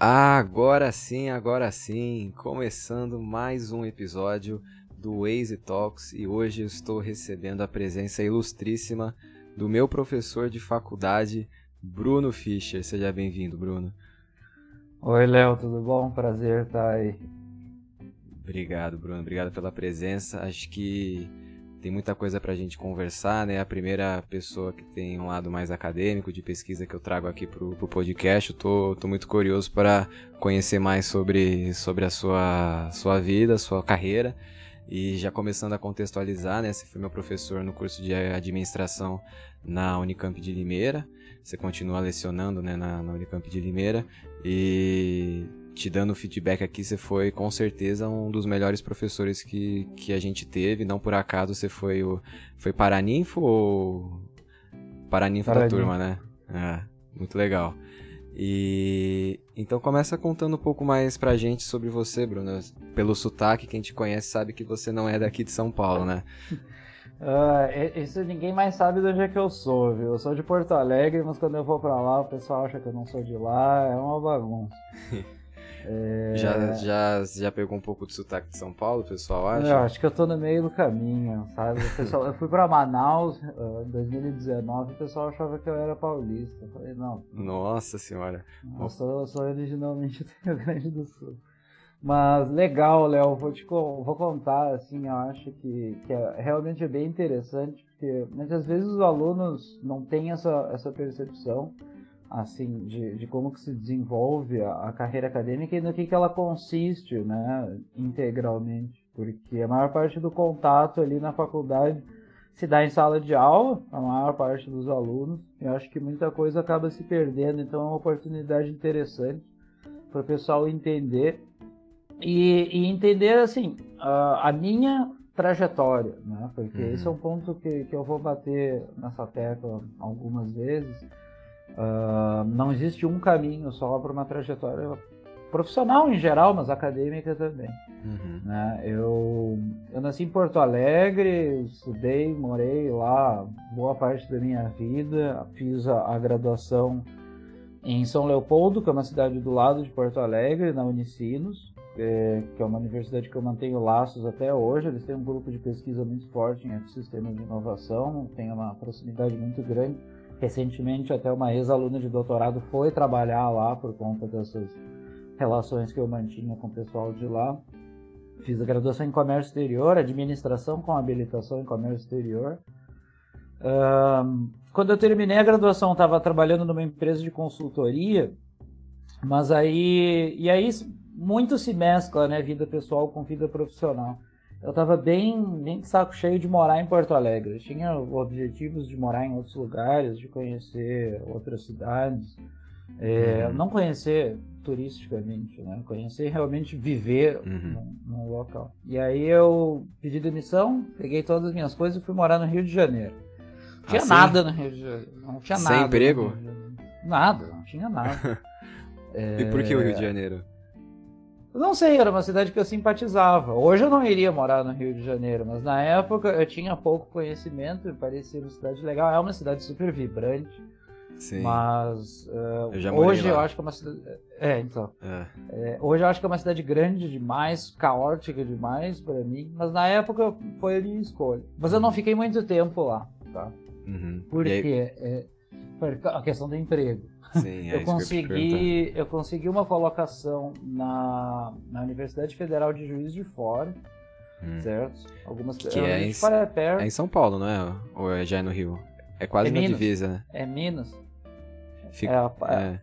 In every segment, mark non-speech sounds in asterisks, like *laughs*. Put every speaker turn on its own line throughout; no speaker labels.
Agora sim, agora sim, começando mais um episódio do Waze Talks e hoje eu estou recebendo a presença ilustríssima do meu professor de faculdade, Bruno Fischer. Seja bem-vindo, Bruno.
Oi, Léo, tudo bom? Prazer estar aí.
Obrigado, Bruno. Obrigado pela presença. Acho que tem muita coisa para a gente conversar, né? A primeira pessoa que tem um lado mais acadêmico de pesquisa que eu trago aqui pro, pro podcast. Eu tô, tô muito curioso para conhecer mais sobre, sobre a sua, sua vida, sua carreira. E já começando a contextualizar, né? Você foi meu professor no curso de administração na Unicamp de Limeira. Você continua lecionando né, na, na Unicamp de Limeira. E te dando feedback aqui, você foi com certeza um dos melhores professores que, que a gente teve. Não por acaso você foi o. Foi Paraninfo ou. Paraninfo, Paraninfo. da turma, né? É, muito legal. E então começa contando um pouco mais pra gente sobre você, Bruno. Pelo sotaque, quem te conhece sabe que você não é daqui de São Paulo, né?
Uh, *laughs* isso ninguém mais sabe de onde é que eu sou, viu? Eu sou de Porto Alegre, mas quando eu vou pra lá o pessoal acha que eu não sou de lá, é uma bagunça. *laughs*
É... Já, já, já pegou um pouco de sotaque de São Paulo, pessoal acha?
Eu acho que eu tô no meio do caminho, sabe? O pessoal, eu fui pra Manaus uh, em 2019 e o pessoal achava que eu era paulista. Eu falei, não.
Nossa senhora.
Eu sou, eu sou originalmente *laughs* do Rio Grande do Sul. Mas legal, Léo, vou te vou contar, assim, eu acho que, que é, realmente é bem interessante, porque muitas vezes os alunos não têm essa, essa percepção assim de, de como que se desenvolve a, a, carreira acadêmica e no que, que ela consiste né integralmente. Porque a maior parte do contato ali na faculdade se dá em sala de aula a maior parte dos alunos. Eu acho que muita coisa acaba se perdendo então é uma oportunidade interessante para o pessoal entender. E, e entender assim a, a, minha trajetória né porque uhum. esse é um ponto que, que eu vou bater nessa tecla algumas vezes Uh, não existe um caminho só para uma trajetória profissional em geral, mas acadêmica também. Uhum. Né? Eu, eu nasci em Porto Alegre, estudei, morei lá boa parte da minha vida, fiz a, a graduação em São Leopoldo, que é uma cidade do lado de Porto Alegre, na Unicinos, é, que é uma universidade que eu mantenho laços até hoje. Eles têm um grupo de pesquisa muito forte em ecossistema de inovação, tem uma proximidade muito grande Recentemente, até uma ex-aluna de doutorado foi trabalhar lá por conta dessas relações que eu mantinha com o pessoal de lá. Fiz a graduação em comércio exterior, administração com habilitação em comércio exterior. Um, quando eu terminei a graduação, estava trabalhando numa empresa de consultoria, mas aí e aí muito se mescla, né, vida pessoal com vida profissional eu estava bem, bem de saco cheio de morar em Porto Alegre. Eu tinha objetivos de morar em outros lugares, de conhecer outras cidades. É, uhum. Não conhecer turisticamente, né? Conhecer realmente viver uhum. no, local. E aí eu pedi demissão, peguei todas as minhas coisas e fui morar no Rio de Janeiro. Não tinha assim? nada no Rio de Janeiro. Não tinha
Sem
nada.
emprego?
Nada, não tinha nada.
é... *laughs* E por que o Rio de Janeiro?
Não sei, era uma cidade que eu simpatizava. Hoje eu não iria morar no Rio de Janeiro, mas na época eu tinha pouco conhecimento e parecia uma cidade legal. É uma cidade super vibrante. Sim. Mas uh, eu hoje lá. eu acho que é uma cidade. É, então. É. É, hoje eu acho que é uma cidade grande demais, caótica demais para mim. Mas na época foi a minha escolha. Mas eu não fiquei muito tempo lá, tá? Uhum. Porque é, a questão do emprego.
Sim, *laughs* é
eu consegui eu, consegui uma colocação na, na Universidade Federal de Juiz de Fora, hum. certo?
Algumas que é em, é, é em São Paulo, não é? Ou é já é no Rio? É quase é na Minas. divisa, né?
É Minas. Fica, é, a, é.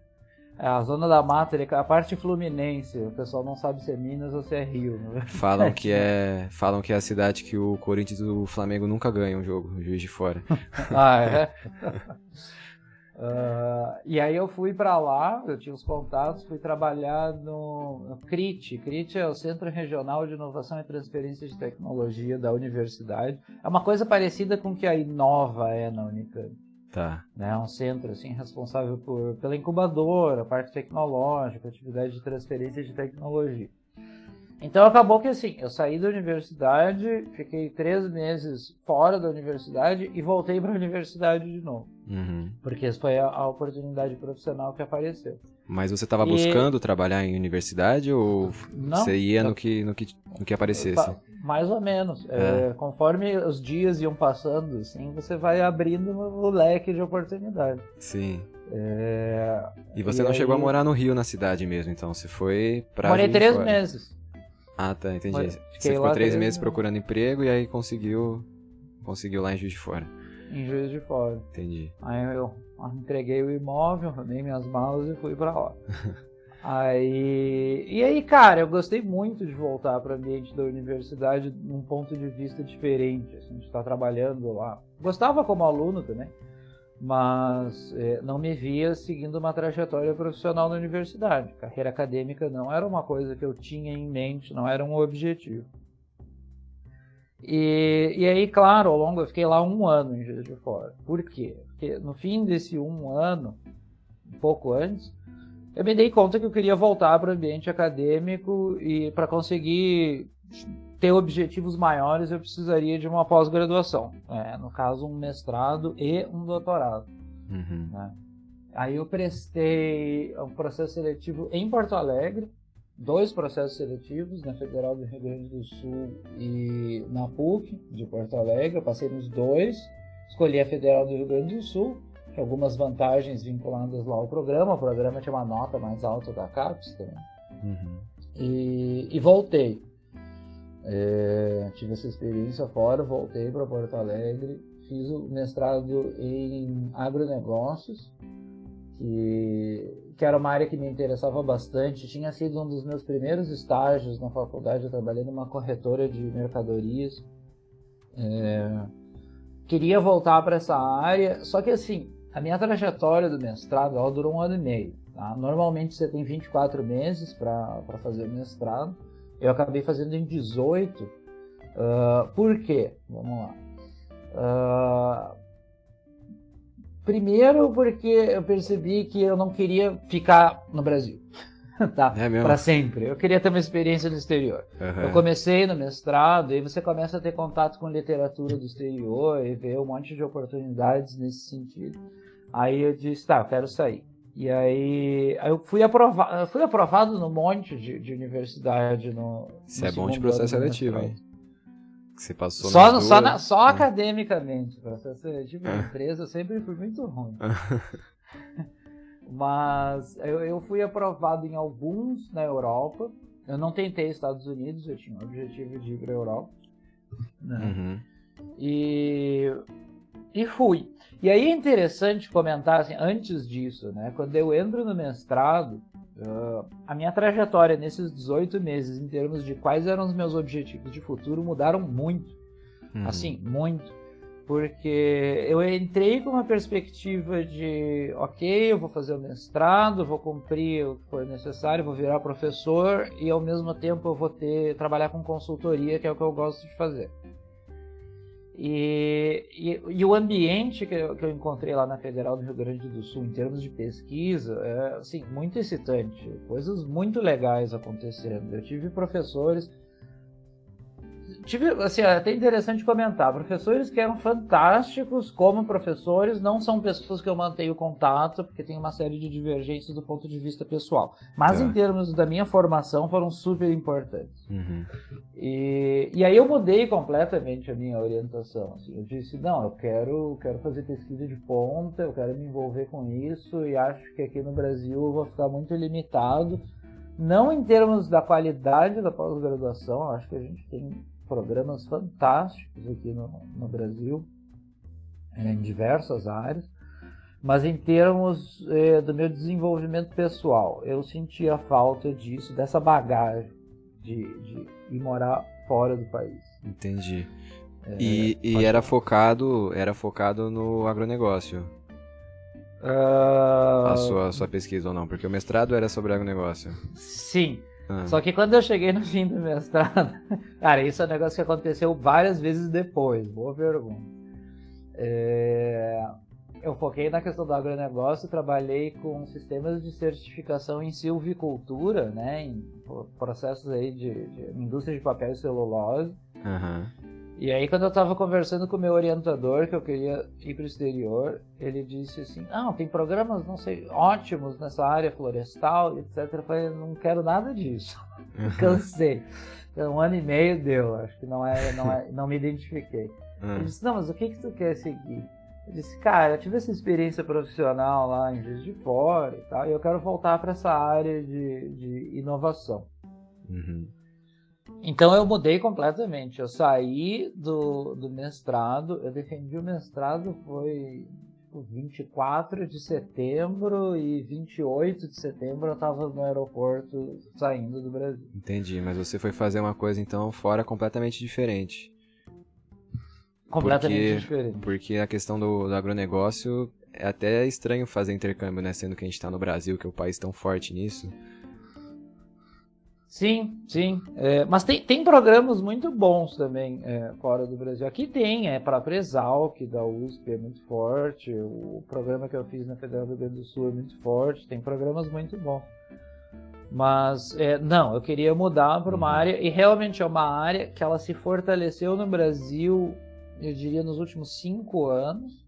é, a zona da mata, a parte fluminense. O pessoal não sabe se é Minas ou se é Rio. Né? *laughs*
Falam que é, falam que é a cidade que o Corinthians e o Flamengo nunca ganham um jogo, o Juiz de Fora. *laughs*
ah, é? Uh, e aí eu fui para lá, eu tinha os contatos, fui trabalhar no CRIT. CRIT é o Centro Regional de Inovação e Transferência de Tecnologia da Universidade. É uma coisa parecida com o que a Inova é na Unicamp.
Tá.
É um centro assim responsável por, pela incubadora, parte tecnológica, atividade de transferência de tecnologia. Então acabou que assim, eu saí da universidade, fiquei três meses fora da universidade e voltei para a universidade de novo.
Uhum.
Porque essa foi a, a oportunidade profissional que apareceu.
Mas você estava
E-
buscando trabalhar em universidade ou
Não,
você ia
tá-
no que, no que, no que aparecesse?
Pa- Mais ou menos. É, conforme os dias iam passando, assim, você vai abrindo o leque de oportunidade.
Sim.
É,
E você
E
não
aí-
chegou a morar no Rio, na cidade mesmo, então você foi pra.
morei três
Fora.
meses.
Ah, tá, entendi.
Morei-
Você ficou três meses. procurando emprego e aí conseguiu. Conseguiu lá em Juiz de Fora.
Em Juiz de Fora.
Entendi.
Aí eu entreguei o imóvel, arrumei minhas malas e fui pra lá. *laughs* aí, e aí, cara, eu gostei muito de voltar para o ambiente da universidade num ponto de vista diferente, assim, de estar trabalhando lá. Gostava como aluno também, mas eh, não me via seguindo uma trajetória profissional na universidade. Carreira acadêmica não era uma coisa que eu tinha em mente, não era um objetivo. E, e aí, claro, ao longo eu fiquei lá um ano em Juiz de Fora. Por quê? Porque no fim desse um ano, um pouco antes, eu me dei conta que eu queria voltar para o ambiente acadêmico e para conseguir ter objetivos maiores eu precisaria de uma pós-graduação. É, no caso, um mestrado e um doutorado.
Uhum.
né? Aí eu prestei um processo seletivo em Porto Alegre, dois processos seletivos, na Federal do Rio Grande do Sul e na PUC de Porto Alegre. Eu passei nos dois, escolhi a Federal do Rio Grande do Sul, algumas vantagens vinculadas lá ao programa. O programa tinha uma nota mais alta da CAPES também.
Uhum.
E, e voltei. É, tive essa experiência fora, voltei para Porto Alegre, fiz o mestrado em agronegócios, que, que era uma área que me interessava bastante. Tinha sido um dos meus primeiros estágios na faculdade, eu trabalhei numa corretora de mercadorias. É, queria voltar para essa área, só que assim, a minha trajetória do mestrado ela durou um ano e meio. tá? Normalmente você tem 24 meses para fazer o mestrado. Eu acabei fazendo em 18. Ah, por quê? Vamos lá. Ah, primeiro porque eu percebi que eu não queria ficar no Brasil. *laughs* tá?
É?
Para sempre. Eu queria ter uma experiência no exterior.
Aham.
Eu comecei no mestrado e você começa a ter contato com literatura do exterior e ver um monte de oportunidades nesse sentido. Aí eu disse, tá, eu quero sair. E aí, aí eu fui aprovado, eu fui aprovado num monte de, de universidade no.
Isso é bom de processo seletivo, hein? Que você passou
Só, no- só,
duas.
na- só
Ah.
academicamente. Processo seletivo de empresa eu sempre fui muito ruim. *laughs* Mas eu, eu fui aprovado em alguns na Europa. Eu não tentei Estados Unidos, eu tinha o objetivo de ir para a Europa. né?
Uhum.
E, e fui. E aí é interessante comentar, assim, antes disso, né? Quando eu entro no mestrado, ah, a minha trajetória nesses 18 meses, em termos de quais eram os meus objetivos de futuro, mudaram muito.
Uhum.
Assim, muito. Porque eu entrei com uma perspectiva de, ok, eu vou fazer o mestrado, vou cumprir o que for necessário, vou virar professor e ao mesmo tempo eu vou ter trabalhar com consultoria, que é o que eu gosto de fazer. E, e, e o ambiente que eu, que eu encontrei lá na Federal do Rio Grande do Sul, em termos de pesquisa, é assim, muito excitante. Coisas muito legais acontecendo. Eu tive professores tive, assim, é até interessante comentar, professores que eram fantásticos como professores, não são pessoas que eu mantenho contato, porque tem uma série de divergências do ponto de vista pessoal. Mas
Tá.
em termos da minha formação, foram super importantes.
Uhum.
E, e aí eu mudei completamente a minha orientação. assim. Eu disse, não, eu quero, quero fazer pesquisa de ponta, eu quero me envolver com isso, e acho que aqui no Brasil eu vou ficar muito limitado. Não em termos da qualidade da pós-graduação, acho que a gente tem programas fantásticos aqui no, no Brasil, eh, em diversas áreas, mas em termos eh, do meu desenvolvimento pessoal, eu sentia falta disso, dessa bagagem de, de ir morar fora do país.
Entendi.
É,
E, e era focado, era focado no agronegócio,
Ah,
a sua, a sua pesquisa ou não? Porque o mestrado era sobre agronegócio.
Sim,
Ah,
Só que quando eu cheguei no fim do mestrado, *laughs* cara, isso é um negócio que aconteceu várias vezes depois, boa pergunta. É, eu foquei na questão do agronegócio, trabalhei com sistemas de certificação em silvicultura, né, em processos aí de, de indústria de papel e celulose.
Aham.
E aí quando eu estava conversando com o meu orientador que eu queria ir para o exterior, ele disse assim, não, tem programas, não sei, ótimos nessa área florestal, etc. Eu falei, não quero nada disso. *laughs* Cansei. Um ano e meio deu, acho que não é, não é, não me identifiquei. Ele disse, não, mas o que, que tu quer seguir? Eu disse, cara, eu tive essa experiência profissional lá em Juiz de Fora e tal, e eu quero voltar para essa área de, de inovação.
Uhum.
Então eu mudei completamente. Eu saí do, do mestrado, eu defendi o mestrado, foi tipo, 24 de setembro e 28 de setembro eu estava no aeroporto saindo do Brasil.
Entendi, mas você foi fazer uma coisa então fora completamente diferente.
Completamente
Porque-
diferente.
Porque a questão do, do agronegócio é até estranho fazer intercâmbio, né? Sendo que a gente tá no Brasil, que é o país tão forte nisso.
Sim, sim. É, mas tem, tem programas muito bons também é, fora do Brasil. Aqui tem, é para Exalc da USP é muito forte. O programa que eu fiz na Federal do Rio Grande do Sul é muito forte. Tem programas muito bons. Mas é, não, eu queria mudar para uma
Uhum.
área e realmente é uma área que ela se fortaleceu no Brasil, eu diria nos últimos cinco anos.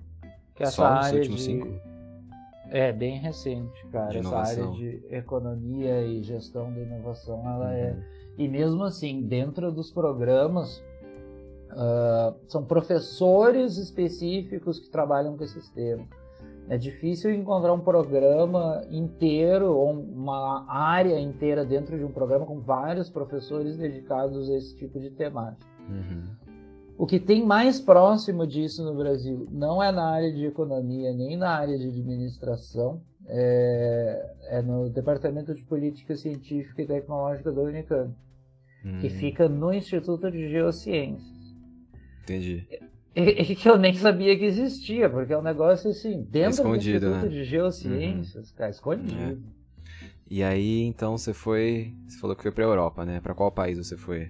Que é essa
Só nos
área
últimos
de,
cinco?
É bem recente, cara.
De
essa área de economia e gestão da inovação, ela é
Uhum.
e mesmo assim, dentro dos programas, ah, são professores específicos que trabalham com esse tema. É difícil encontrar um programa inteiro ou uma área inteira dentro de um programa com vários professores dedicados a esse tipo de temática.
Uhum.
O que tem mais próximo disso no Brasil não é na área de economia nem na área de administração, é, é no Departamento de Política Científica e Tecnológica da Unicamp que
Uhum.
fica no Instituto de Geociências.
Entendi.
E, que eu nem sabia que existia, porque é um negócio assim, dentro
Escondido,
do Instituto
né?
de Geociências, cara, escondido.
E aí, então, você foi. Você falou que foi pra Europa, né? Pra qual país você foi?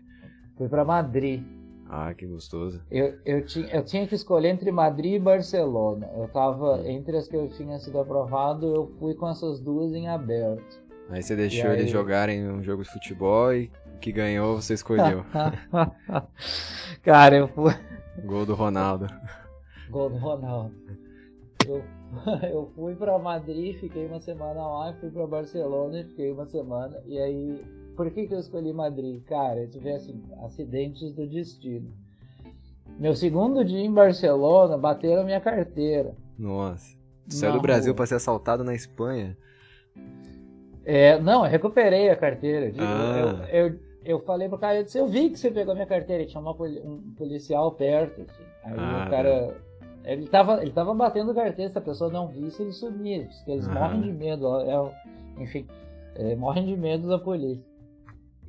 Fui para Madrid.
Ah, que gostoso.
Eu, eu, tinha, eu tinha que escolher entre Madrid e Barcelona. Eu tava, entre as que eu tinha sido aprovado, eu fui com essas duas em aberto.
Aí você deixou
aí?
eles jogarem um jogo de futebol e o que ganhou você escolheu. *laughs*
Cara, eu fui. *laughs*
Gol do Ronaldo.
Gol do Ronaldo. Eu, *laughs* eu fui pra Madrid, fiquei uma semana lá, fui pra Barcelona e fiquei uma semana. E aí, por que, que eu escolhi Madrid? Cara, tu vê assim, acidentes do destino. Meu segundo dia em Barcelona, bateram minha carteira.
Nossa. Tu saiu do Brasil
rua.
pra ser assaltado na Espanha?
É, não, eu recuperei a carteira. Digo,
Ah.
eu, eu, eu falei pro cara, eu disse, eu vi que você pegou minha carteira, e tinha uma um policial perto. assim. Aí
Ah,
o cara. Ele tava, ele tava batendo carteira, se a pessoa não visse, ele sumia. Diz que eles
Ah.
morrem de medo. é enfim, é, morrem de medo da polícia.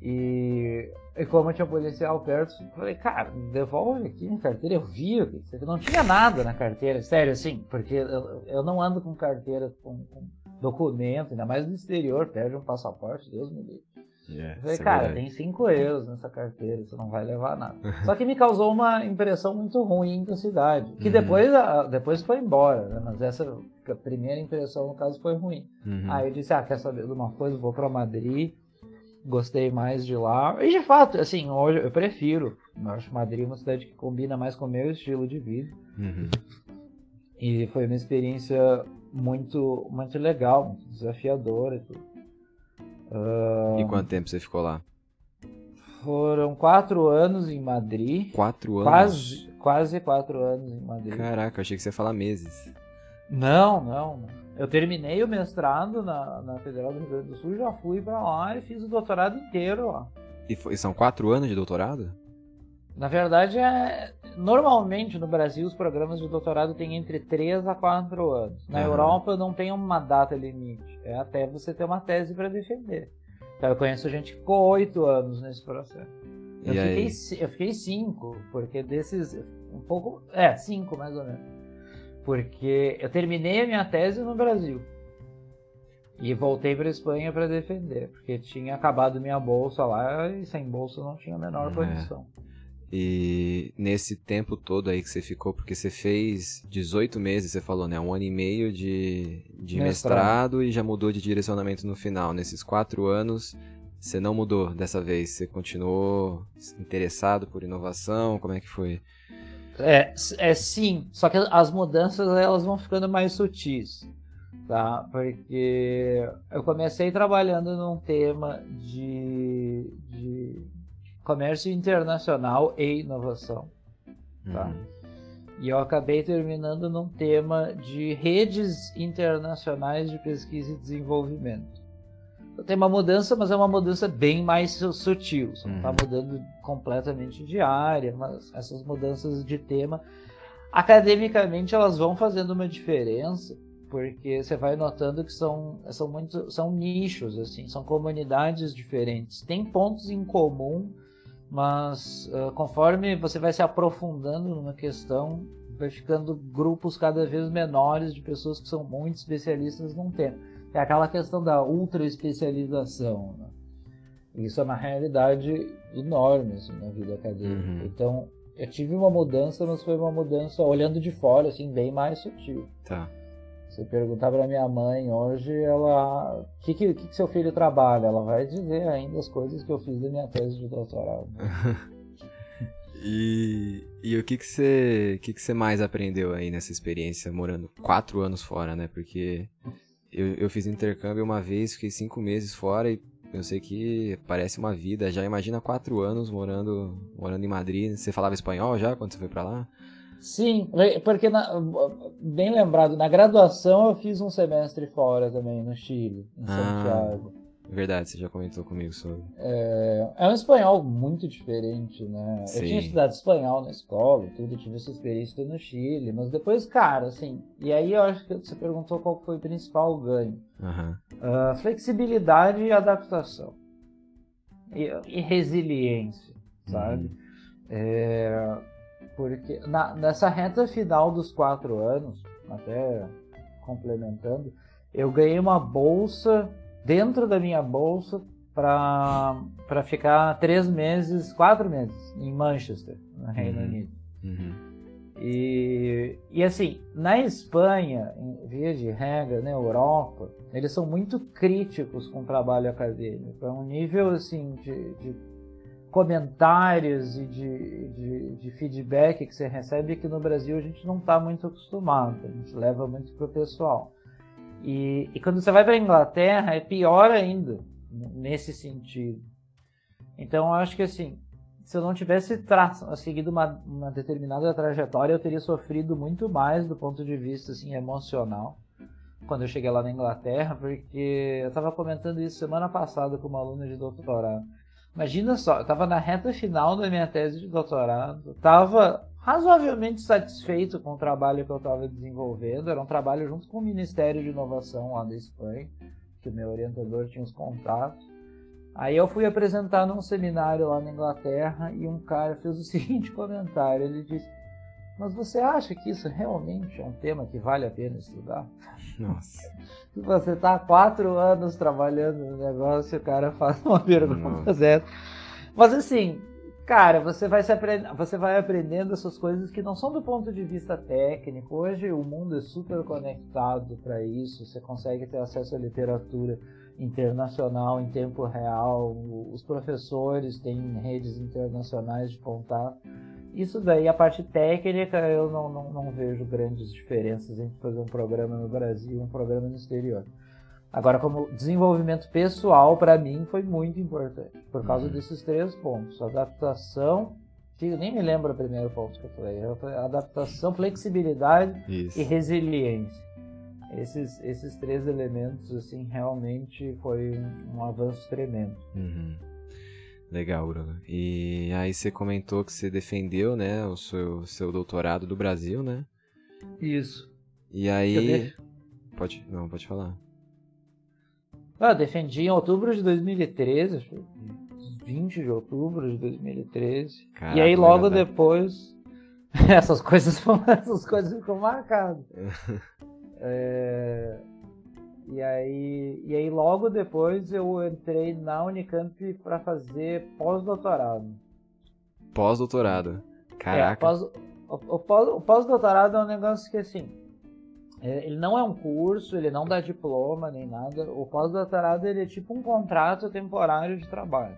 E, como tinha um policial perto, eu falei, cara, devolve aqui minha carteira. Eu vi, você- não tinha nada na carteira, sério, assim, porque eu, eu não ando com carteira com, com documento, ainda mais no exterior, perde um passaporte, Deus me livre.
Yeah,
Eu falei,
é
cara, tem 5 euros nessa carteira, você não vai levar nada. *laughs* Só que me causou uma impressão muito ruim da cidade, que
Uhum.
depois, depois foi embora, né? mas essa primeira impressão, no caso, foi ruim.
Uhum.
Aí eu disse, ah, quer saber de uma coisa, vou pra Madrid, gostei mais de lá. E de fato, assim, hoje eu prefiro. Eu acho Madrid uma cidade que combina mais com o meu estilo de vida.
Uhum.
E foi uma experiência muito, muito legal, muito desafiadora e tudo.
E quanto tempo você ficou lá?
Foram quatro anos em Madrid.
Quatro anos?
Quase, quase quatro anos em Madrid.
Caraca, eu achei que você ia falar meses.
Não, não. Eu terminei o mestrado na, na Federal do Rio Grande do Sul, já fui pra lá e fiz o doutorado inteiro lá.
E, foi- são quatro anos de doutorado?
Na verdade, é normalmente no Brasil os programas de doutorado têm entre 3 a 4 anos. Na
Aham.
Europa não tem uma data limite, é até você ter uma tese para defender. Então eu conheço gente que ficou 8 anos nesse processo. Eu
E
fiquei,
aí?
eu fiquei 5, porque desses um pouco, é, 5 mais ou menos. Porque eu terminei a minha tese no Brasil. E voltei para Espanha para defender, porque tinha acabado minha bolsa lá e sem bolsa não tinha a menor
É.
condição.
E nesse tempo todo aí que você ficou, porque você fez 18 meses, você falou, né? Um ano e meio de, de mestrado. mestrado e já mudou de direcionamento no final. Nesses quatro anos, você não mudou dessa vez? Você continuou interessado por inovação? Como é que foi?
É, é sim, só que as mudanças elas vão ficando mais sutis, tá? Porque eu comecei trabalhando num tema de, de comércio internacional e inovação. Tá? Uhum. E eu acabei terminando num tema de redes internacionais de pesquisa e desenvolvimento. Tem uma mudança, mas é uma mudança bem mais sutil. Você não está uhum. mudando completamente de área, mas essas mudanças de tema, academicamente, elas vão fazendo uma diferença, porque você vai notando que são, são, muito, são nichos, assim, são comunidades diferentes. Tem pontos em comum mas uh, conforme você vai se aprofundando numa questão, vai ficando grupos cada vez menores de pessoas que são muito especialistas num tema. É aquela questão da ultra especialização. Né? Isso é uma realidade enorme assim, na vida acadêmica. Uhum. Então, eu tive uma mudança, mas foi uma mudança olhando de fora, assim, bem mais sutil.
Tá.
Se perguntar para minha mãe hoje, ela. O que, que, que, seu filho trabalha? Ela vai dizer ainda as coisas que eu fiz da minha tese de doutorado. *laughs*
e, e o que, que, você, que, que você mais aprendeu aí nessa experiência, morando quatro anos fora, né? Porque eu, eu fiz intercâmbio uma vez, fiquei cinco meses fora e eu sei que parece uma vida. Já imagina quatro anos morando, morando em Madrid. Você falava espanhol já quando você foi para lá?
Sim, porque na, bem lembrado, na graduação eu fiz um semestre fora também, no Chile, em ah, Santiago.
Verdade, você já comentou comigo sobre.
É, é um espanhol muito diferente, né? Sim. Eu tinha estudado espanhol na escola, tudo, tive essa experiência no Chile, mas depois, cara, assim, e aí eu acho que você perguntou qual foi o principal ganho.
Uhum.
Uh, flexibilidade e adaptação. E, e resiliência, sabe? Uhum. É, porque na, nessa reta final dos quatro anos, até complementando, eu ganhei uma bolsa dentro da minha bolsa para ficar três meses, quatro meses em Manchester, no Reino uhum. Unido.
Uhum.
E, e assim, na Espanha, em via de regra, na Europa, eles são muito críticos com o trabalho acadêmico. É um nível assim de, de comentários e de, de, de, feedback que você recebe que no Brasil a gente não está muito acostumado, a gente leva muito pro pessoal. E, e quando você vai para a Inglaterra é pior ainda nesse sentido. Então eu acho que assim, se eu não tivesse seguido uma, uma determinada trajetória, eu teria sofrido muito mais do ponto de vista assim, emocional quando eu cheguei lá na Inglaterra, porque eu estava comentando isso semana passada com uma aluna de doutorado. Imagina só, eu estava na reta final da minha tese de doutorado, estava razoavelmente satisfeito com o trabalho que eu estava desenvolvendo. Era um trabalho junto com o Ministério de Inovação lá da Espanha, que o meu orientador tinha os contatos. Aí eu fui apresentar num seminário lá na Inglaterra e um cara fez o *laughs* seguinte comentário: ele disse, mas você acha que isso realmente é um tema que vale a pena estudar?
Nossa. *laughs*
Você está há quatro anos trabalhando no negócio o cara faz uma pergunta dessa. Mas assim, cara, você vai, se aprend... você vai aprendendo essas coisas que não são do ponto de vista técnico. Hoje o mundo é super conectado para isso. Você consegue ter acesso à literatura internacional em tempo real. Os professores têm redes internacionais de contato. Isso daí, a parte técnica, eu não, não, não, vejo grandes diferenças entre fazer um programa no Brasil e um programa no exterior. Agora, como desenvolvimento pessoal, para mim, foi muito importante, por causa uhum. desses três pontos. Adaptação, que nem me lembro o primeiro ponto que eu falei, adaptação, flexibilidade Isso. e resiliência. Esses, esses três elementos, assim, realmente foi um, um avanço tremendo.
Uhum. Legal, Bruno. E aí você comentou que você defendeu, né, o seu, seu doutorado do Brasil, né?
Isso.
E aí... Pode... Não, pode falar.
Ah, defendi em outubro de 2013, 20 de outubro de 2013. Caraca, e aí logo depois... *laughs* essas coisas *laughs* essas coisas ficam marcadas. *laughs* é... E aí, e aí logo depois eu entrei na Unicamp para fazer pós-doutorado.
Pós-doutorado. Caraca.
É, pós, o, o pós-doutorado é um negócio que, assim, é, ele não é um curso, ele não dá diploma nem nada. O pós-doutorado ele é tipo um contrato temporário de trabalho.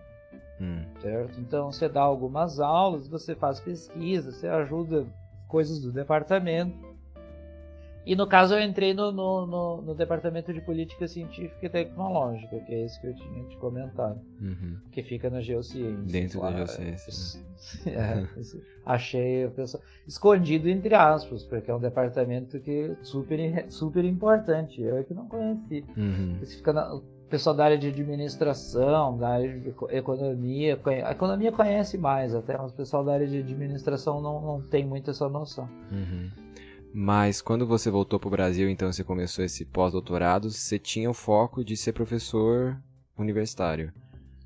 Hum. Certo? Então você dá algumas aulas, você faz pesquisa, você ajuda coisas do departamento e no caso eu entrei no, no, no, no, Departamento de Política Científica e Tecnológica, que é esse que eu tinha te comentado, uhum. que fica na Geociência.
Dentro lá, da Geociência.
Né? *laughs* É, achei pessoa, escondido entre aspas, porque é um departamento que é super, super importante, eu é que não conheci. Uhum. Esse fica na, o pessoal da área de administração, da área de economia, a economia conhece mais até, o pessoal da área de administração não, não tem muito essa noção.
Uhum. Mas quando você voltou para o Brasil, então você começou esse pós-doutorado, você tinha o foco de ser professor universitário.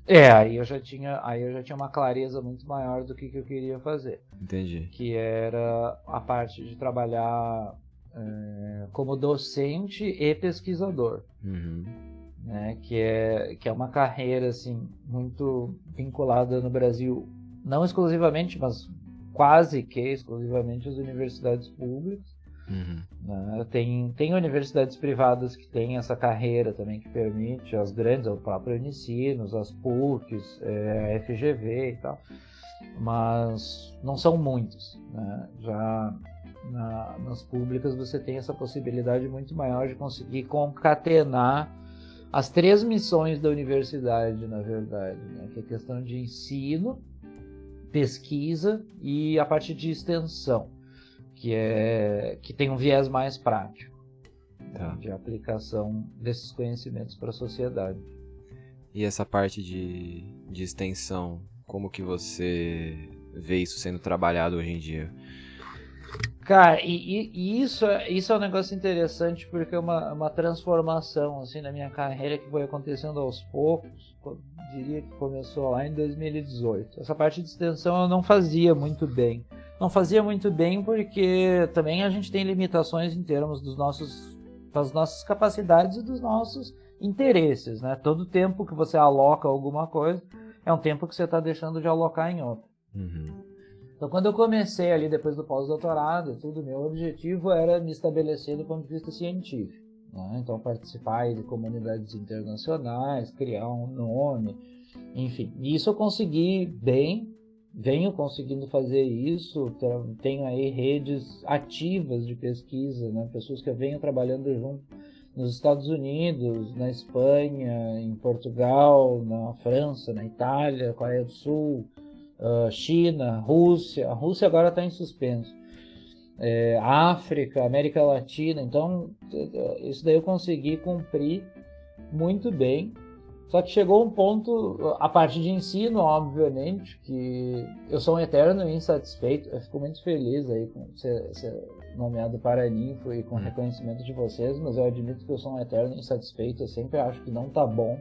É, aí eu já tinha, aí eu já tinha uma clareza muito maior do que, que eu queria fazer.
Entendi.
Que era a parte de trabalhar é, como docente e pesquisador. Uhum. Né, que, é, que é uma carreira assim, muito vinculada no Brasil, não exclusivamente, mas quase que exclusivamente às universidades públicas. Uhum. Né? Tem, tem universidades privadas que têm essa carreira também que permite, as grandes, o próprio Unicinos, as PUCs, é, a FGV e tal, mas não são muitos. Né? Já na, nas públicas você tem essa possibilidade muito maior de conseguir concatenar as três missões da universidade, na verdade, né? que é questão de ensino, pesquisa e a parte de extensão que é que tem um viés mais prático tá. de aplicação desses conhecimentos para a sociedade.
E essa parte de, de extensão, como que você vê isso sendo trabalhado hoje em dia?
Cara, e, e, isso, é, isso é um negócio interessante porque é uma, uma transformação assim na minha carreira que foi acontecendo aos poucos. Eu diria que começou lá em 2018. Essa parte de extensão eu não fazia muito bem não fazia muito bem porque também a gente tem limitações em termos dos nossos, das nossas capacidades e dos nossos interesses, né? Todo tempo que você aloca alguma coisa é um tempo que você está deixando de alocar em outra. Uhum. Então, quando eu comecei ali depois do pós-doutorado, tudo meu objetivo era me estabelecer do ponto de vista científico. Né? Então, participar de comunidades internacionais, criar um nome, enfim. E isso eu consegui bem, venho conseguindo fazer isso, tenho aí redes ativas de pesquisa, né? pessoas que venham trabalhando junto nos Estados Unidos, na Espanha, em Portugal, na França, na Itália, Coreia do Sul, uh, China, Rússia. A Rússia agora está em suspenso. É, África, América Latina. Então, isso daí eu consegui cumprir muito bem só que chegou um ponto, a parte de ensino, obviamente, que eu sou um eterno insatisfeito. Eu fico muito feliz aí com ser, ser nomeado para Ninfo e com o hum. reconhecimento de vocês, mas eu admito que eu sou um eterno insatisfeito. Eu sempre acho que não tá bom,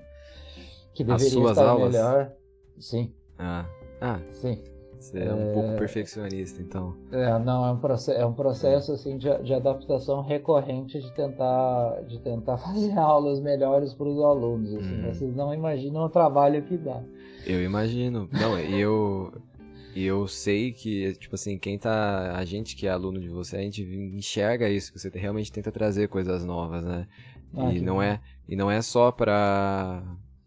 que deveria estar aulas? melhor. Sim.
Ah, ah.
Sim.
Você é um pouco perfeccionista, então.
É, não, é um processo, é um processo assim, de, de adaptação recorrente de tentar, de tentar *laughs* fazer aulas melhores para os alunos. Assim. Hum. Vocês não imaginam o trabalho que dá.
Eu imagino. Não, eu, eu sei que, tipo assim, quem tá. A gente que é aluno de você, a gente enxerga isso, que você realmente tenta trazer coisas novas, né? Ah, e, não é, e não é só para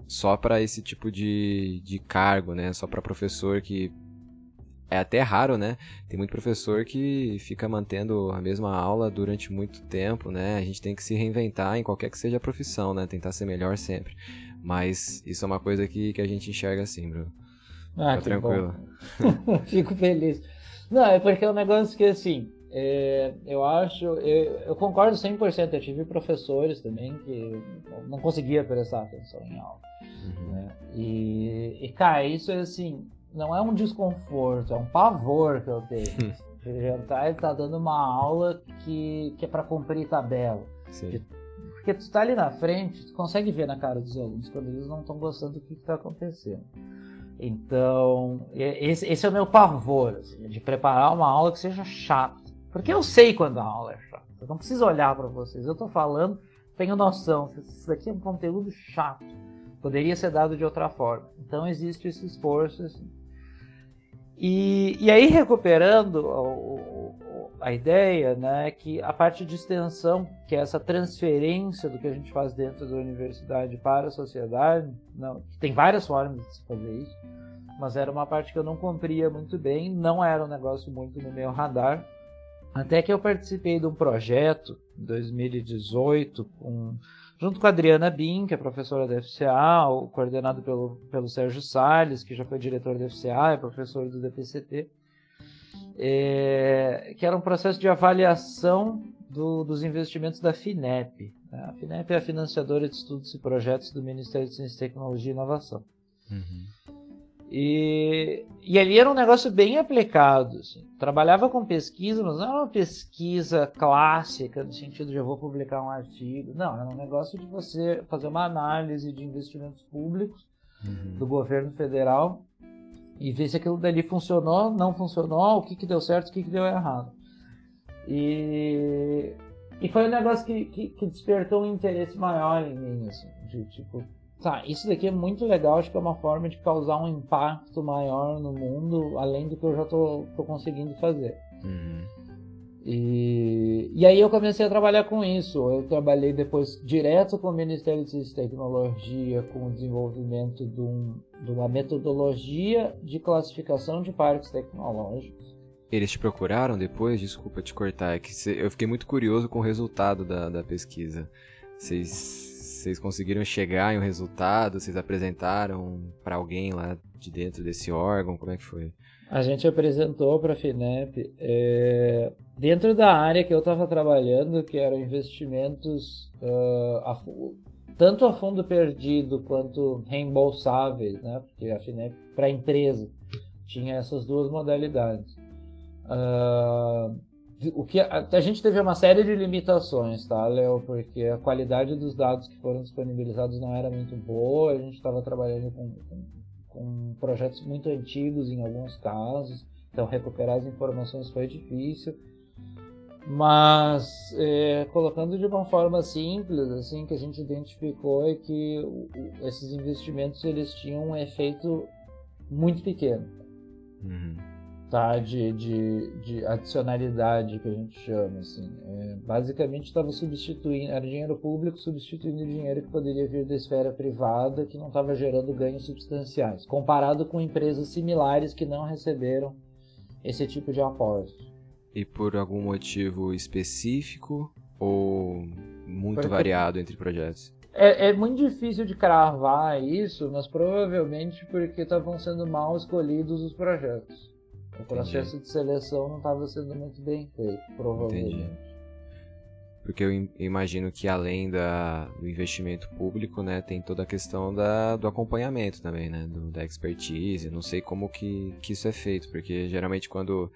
só para esse tipo de, de cargo, né? Só para professor que é até raro, né? Tem muito professor que fica mantendo a mesma aula durante muito tempo, né? A gente tem que se reinventar em qualquer que seja a profissão, né? Tentar ser melhor sempre. Mas isso é uma coisa que, que a gente enxerga assim, Bruno.
Ah, Fica tranquilo. *laughs* Fico feliz. Não, é porque é um negócio que, assim, é, eu acho, eu, eu concordo 100%. Eu tive professores também que não conseguia prestar atenção em aula. Uhum. Né? E, e, cara, isso é assim, não é um desconforto, é um pavor que eu tenho. Jantar tá dando uma aula que, que é para cumprir tabela. Sim. Porque tu está ali na frente, tu consegue ver na cara dos alunos quando eles não estão gostando do que está acontecendo. Então, esse, esse, é o meu pavor, assim, de preparar uma aula que seja chata. Porque eu sei quando a aula é chata. Eu não preciso olhar para vocês. Eu estou falando, tenho noção. Isso daqui é um conteúdo chato. Poderia ser dado de outra forma. Então existe esse esforço. Assim. E, e aí, recuperando a ideia, né, que a parte de extensão, que é essa transferência do que a gente faz dentro da universidade para a sociedade, não, tem várias formas de se fazer isso, mas era uma parte que eu não cumpria muito bem, não era um negócio muito no meu radar, até que eu participei de um projeto em 2018 com, junto com a Adriana Bin, que é professora da FCA, coordenado pelo, pelo Sérgio Salles, que já foi diretor da FCA, é professor do DPCT, é, que era um processo de avaliação do, dos investimentos da FINEP. Né? A FINEP é a financiadora de estudos e projetos do Ministério de Ciência, Tecnologia e Inovação. Uhum. E, e ali era um negócio bem aplicado. Assim. Trabalhava com pesquisa, mas não era uma pesquisa clássica, no sentido de eu vou publicar um artigo. Não, era um negócio de você fazer uma análise de investimentos públicos uhum. do governo federal e ver se aquilo dali funcionou, não funcionou, o que, que deu certo, o que, que deu errado. E, e foi um negócio que, que, que despertou um interesse maior em mim, assim, de tipo, tá, isso daqui é muito legal, acho que é uma forma de causar um impacto maior no mundo, além do que eu já tô, tô conseguindo fazer. Uhum. E, e aí eu comecei a trabalhar com isso. Eu trabalhei depois direto com o Ministério de Ciência e Tecnologia, com o desenvolvimento de, um, de uma metodologia de classificação de parques tecnológicos.
Eles te procuraram depois? Desculpa te cortar, é que eu fiquei muito curioso com o resultado da, da pesquisa. Vocês, vocês conseguiram chegar em um resultado? Vocês apresentaram para alguém lá de dentro desse órgão? Como é que foi?
A gente apresentou para a FINEP é, dentro da área que eu estava trabalhando, que eram investimentos uh, a, tanto a fundo perdido quanto reembolsáveis, né? Porque a FINEP para a empresa tinha essas duas modalidades. Uh, o que a, a, gente teve uma série de limitações, tá, Léo? Porque a qualidade dos dados que foram disponibilizados não era muito boa. A gente estava trabalhando com, com com projetos muito antigos em alguns casos, então recuperar as informações foi difícil. Mas é, colocando de uma forma simples, assim, que a gente identificou é que esses investimentos eles tinham um efeito muito pequeno. Uhum tá? de, de, de adicionalidade que a gente chama. Assim. É, basicamente estava substituindo, era dinheiro público substituindo dinheiro que poderia vir da esfera privada que não estava gerando ganhos substanciais, comparado com empresas similares que não receberam esse tipo de aporte.
E por algum motivo específico ou muito Porque... variado entre projetos?
É, é, muito difícil de cravar isso, mas provavelmente porque estavam sendo mal escolhidos os projetos. O processo Entendi. de seleção não estava sendo muito bem feito, provavelmente. Entendi.
Porque eu imagino que além da, do investimento público, né, tem toda a questão da, do acompanhamento também, né, do, da expertise. Não sei como que, que isso é feito, porque geralmente quando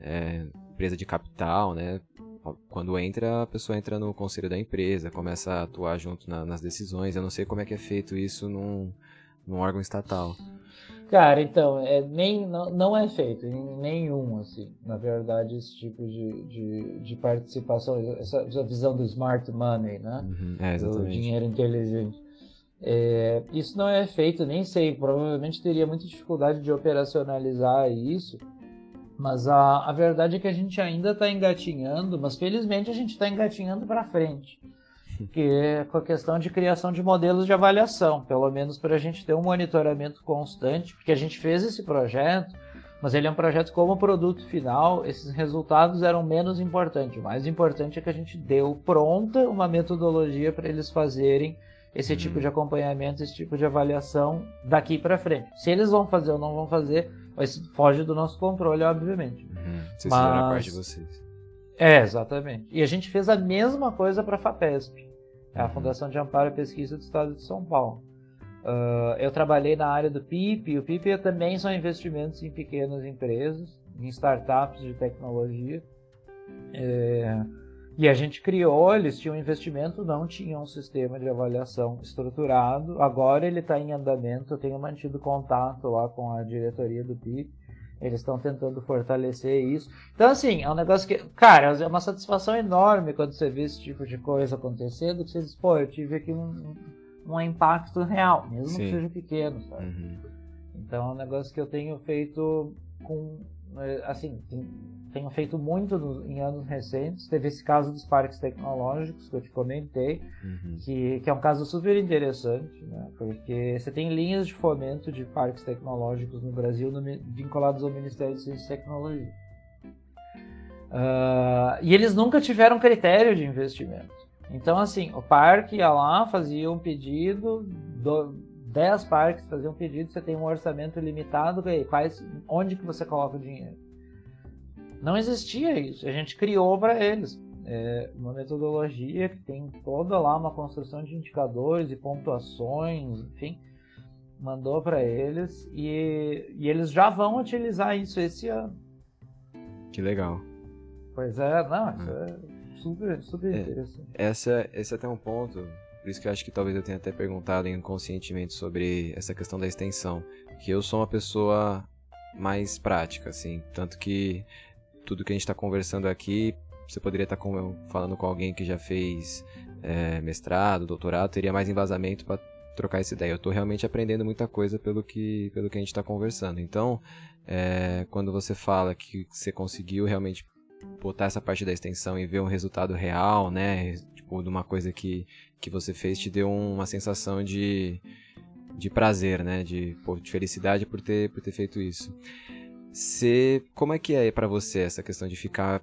é, empresa de capital, né, quando entra, a pessoa entra no conselho da empresa, começa a atuar junto na, nas decisões. Eu não sei como é que é feito isso num, num órgão estatal.
Cara, então, é, nem, não, não é feito em nenhum, assim, na verdade, esse tipo de, de, de participação, essa, essa, visão do smart money, né?
Uhum, é, do
dinheiro inteligente. É, isso não é feito, nem sei, provavelmente teria muita dificuldade de operacionalizar isso, mas a, a verdade é que a gente ainda está engatinhando, mas felizmente a gente está engatinhando para frente que é com a questão de criação de modelos de avaliação, pelo menos para a gente ter um monitoramento constante, porque a gente fez esse projeto, mas ele é um projeto como produto final, esses resultados eram menos importantes. O mais importante é que a gente deu pronta uma metodologia para eles fazerem esse uhum. tipo de acompanhamento, esse tipo de avaliação daqui para frente. Se eles vão fazer ou não vão fazer, foge do nosso controle, obviamente.
Uhum. Vocês mas... fizeram a parte de vocês.
É, exatamente. E a gente fez a mesma coisa para a FAPESP, é a Fundação de Amparo e Pesquisa do Estado de São Paulo. Uh, eu trabalhei na área do PIP, o PIP também são investimentos em pequenas empresas, em startups de tecnologia. É, e a gente criou, eles tinham investimento, não tinham um sistema de avaliação estruturado. Agora ele está em andamento, eu tenho mantido contato lá com a diretoria do PIP eles estão tentando fortalecer isso. Então, assim, é um negócio que, cara, é uma satisfação enorme quando você vê esse tipo de coisa acontecendo, que você diz, pô, eu tive aqui um, um impacto real, mesmo Sim. que seja pequeno, sabe? Uhum. Então, é um negócio que eu tenho feito com assim, tenho feito muito no, em anos recentes. Teve esse caso dos parques tecnológicos que eu te comentei, uhum. que, que é um caso super interessante, né? porque você tem linhas de fomento de parques tecnológicos no Brasil no, vinculados ao Ministério de Ciência e Tecnologia. Uh, e eles nunca tiveram critério de investimento. Então, assim, o parque ia lá, fazia um pedido, do, 10 parques faziam um pedido, você tem um orçamento limitado, quais, onde que você coloca o dinheiro? Não existia isso. A gente criou para eles é, uma metodologia que tem toda lá uma construção de indicadores e pontuações, enfim, mandou para eles e, e eles já vão utilizar isso esse ano.
Que legal.
Pois é, não, isso hum. é super, super é, interessante.
Essa, esse é até um ponto, por isso que eu acho que talvez eu tenha até perguntado inconscientemente sobre essa questão da extensão. Que eu sou uma pessoa mais prática, assim, tanto que tudo que a gente está conversando aqui, você poderia estar tá falando com alguém que já fez é, mestrado, doutorado, teria mais embasamento para trocar essa ideia. Eu estou realmente aprendendo muita coisa pelo que, pelo que a gente está conversando. Então, é, quando você fala que você conseguiu realmente botar essa parte da extensão e ver um resultado real, né, tipo, de uma coisa que, que você fez, te deu uma sensação de, de prazer, né, de, de felicidade por ter, por ter feito isso. Você, como é que é para você essa questão de ficar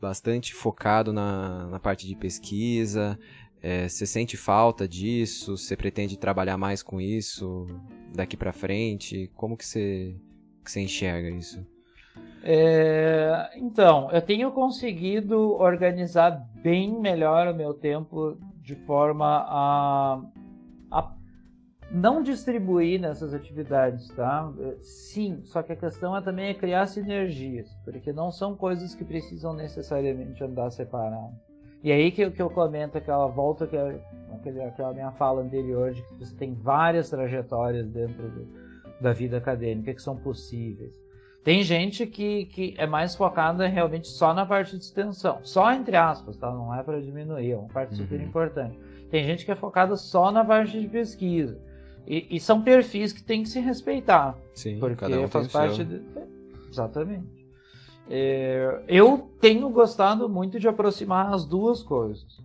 bastante focado na, na parte de pesquisa? É, você sente falta disso? Você pretende trabalhar mais com isso daqui para frente? Como que você, que você enxerga isso?
É, então, eu tenho conseguido organizar bem melhor o meu tempo de forma a, a não distribuir nessas atividades, tá? Sim, só que a questão é também é criar sinergias, porque não são coisas que precisam necessariamente andar separadas. E aí que, que eu comento aquela volta, que é, aquela minha fala anterior, de que você tem várias trajetórias dentro do, da vida acadêmica que são possíveis. Tem gente que, que é mais focada realmente só na parte de extensão, só entre aspas, tá? Não é para diminuir, é uma parte uhum. super importante. Tem gente que é focada só na parte de pesquisa. E, e, são perfis que tem que se respeitar.
Sim,
porque
cada um
faz parte de... Exatamente. É, eu tenho gostado muito de aproximar as duas coisas.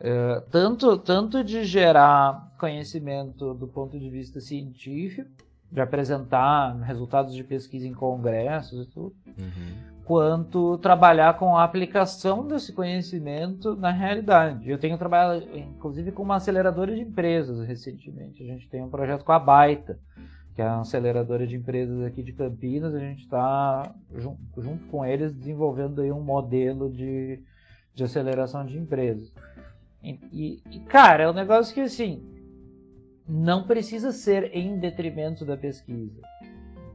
É, tanto, tanto de gerar conhecimento do ponto de vista científico, de apresentar resultados de pesquisa em congressos e tudo, uhum quanto trabalhar com a aplicação desse conhecimento na realidade. Eu tenho trabalhado, inclusive, com uma aceleradora de empresas recentemente. A gente tem um projeto com a Baita, que é uma aceleradora de empresas aqui de Campinas. A gente está, junto, junto, com eles, desenvolvendo aí um modelo de, de aceleração de empresas. E, e, cara, é um negócio que, assim, não precisa ser em detrimento da pesquisa.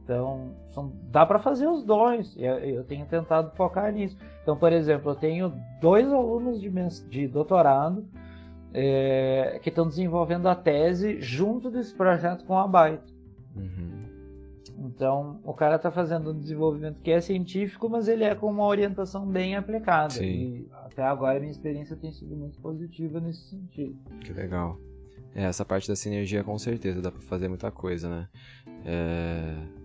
Então, são, dá para fazer os dois. Eu, eu, tenho tentado focar nisso. Então, por exemplo, eu tenho dois alunos de, de doutorado é, que estão desenvolvendo a tese junto desse projeto com a Byte. Uhum. Então, o cara está fazendo um desenvolvimento que é científico, mas ele é com uma orientação bem aplicada. Sim. E até agora a minha experiência tem sido muito positiva nesse sentido.
Que legal. É, essa parte da sinergia com certeza dá para fazer muita coisa, né? É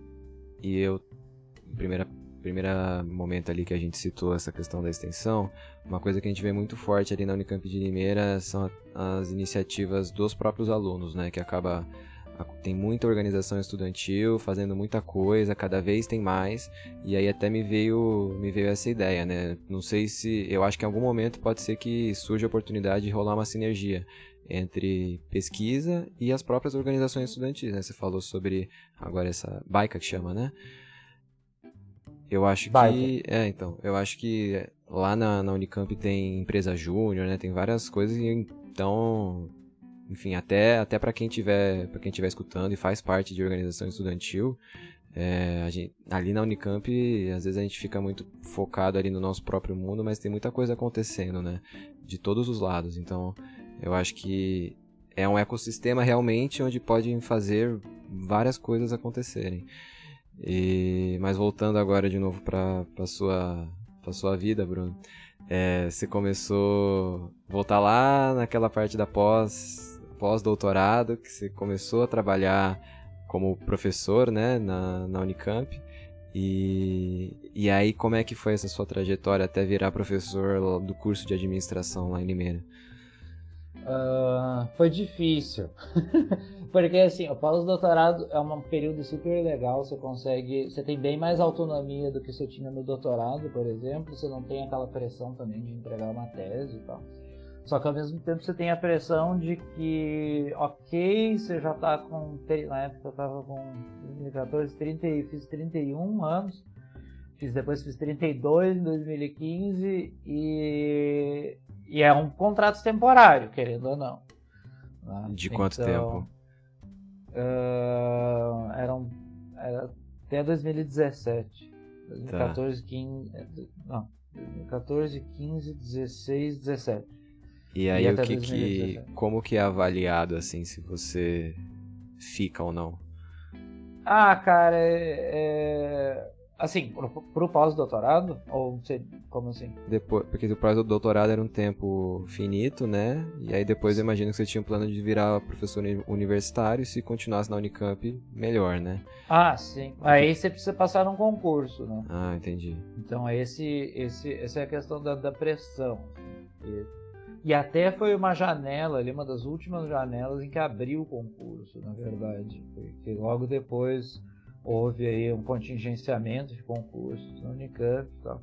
e eu, primeira primeira momento ali que a gente citou essa questão da extensão, uma coisa que a gente vê muito forte ali na Unicamp de Limeira são as iniciativas dos próprios alunos, né, que acaba tem muita organização estudantil fazendo muita coisa, cada vez tem mais, e aí até me veio me veio essa ideia, né? Não sei se eu acho que em algum momento pode ser que surja a oportunidade de rolar uma sinergia entre pesquisa e as próprias organizações estudantis, né? Você falou sobre agora essa baica que chama, né? Eu acho que é, então, eu acho que lá na, na Unicamp tem empresa júnior, né? Tem várias coisas então, enfim, até até para quem tiver para quem tiver escutando e faz parte de organização estudantil, é, gente, ali na Unicamp, às vezes a gente fica muito focado ali no nosso próprio mundo, mas tem muita coisa acontecendo, né? De todos os lados. Então, eu acho que é um ecossistema realmente onde podem fazer várias coisas acontecerem. E, mas voltando agora de novo para a sua, sua vida, Bruno. É, você começou voltar lá naquela parte da pós, pós-doutorado, que você começou a trabalhar como professor né, na, na Unicamp. E, e aí, como é que foi essa sua trajetória até virar professor do curso de administração lá em Limeira?
Uh, foi difícil. *laughs* Porque assim, o pós-doutorado é um período super legal, você consegue, você tem bem mais autonomia do que você tinha no doutorado, por exemplo, você não tem aquela pressão também de entregar uma tese e tal. Só que ao mesmo tempo você tem a pressão de que, ok, você já está com, na época eu estava com 2014, 30, fiz 31 anos, fiz depois fiz 32 em 2015 e, e é um contrato temporário, querendo ou não.
Né? De quanto então, tempo?
Uh, eram, era até 2017. 2014, tá. 15. Não, 2014, 15, 16, 17.
E aí e o que que. Como que é avaliado assim se você fica ou não?
Ah, cara, é, é Assim, pro, pro pós-doutorado? Ou como assim?
Depois, porque o pós-doutorado era um tempo finito, né? E aí depois eu imagino que você tinha um plano de virar professor universitário e se continuasse na Unicamp, melhor, né?
Ah, sim. Aí você precisa passar num concurso, né?
Ah, entendi.
Então esse, esse, essa é a questão da, da pressão. E, e até foi uma janela ali, uma das últimas janelas em que abriu o concurso, na verdade. Porque logo depois houve aí um contingenciamento de concursos no Unicamp e tal.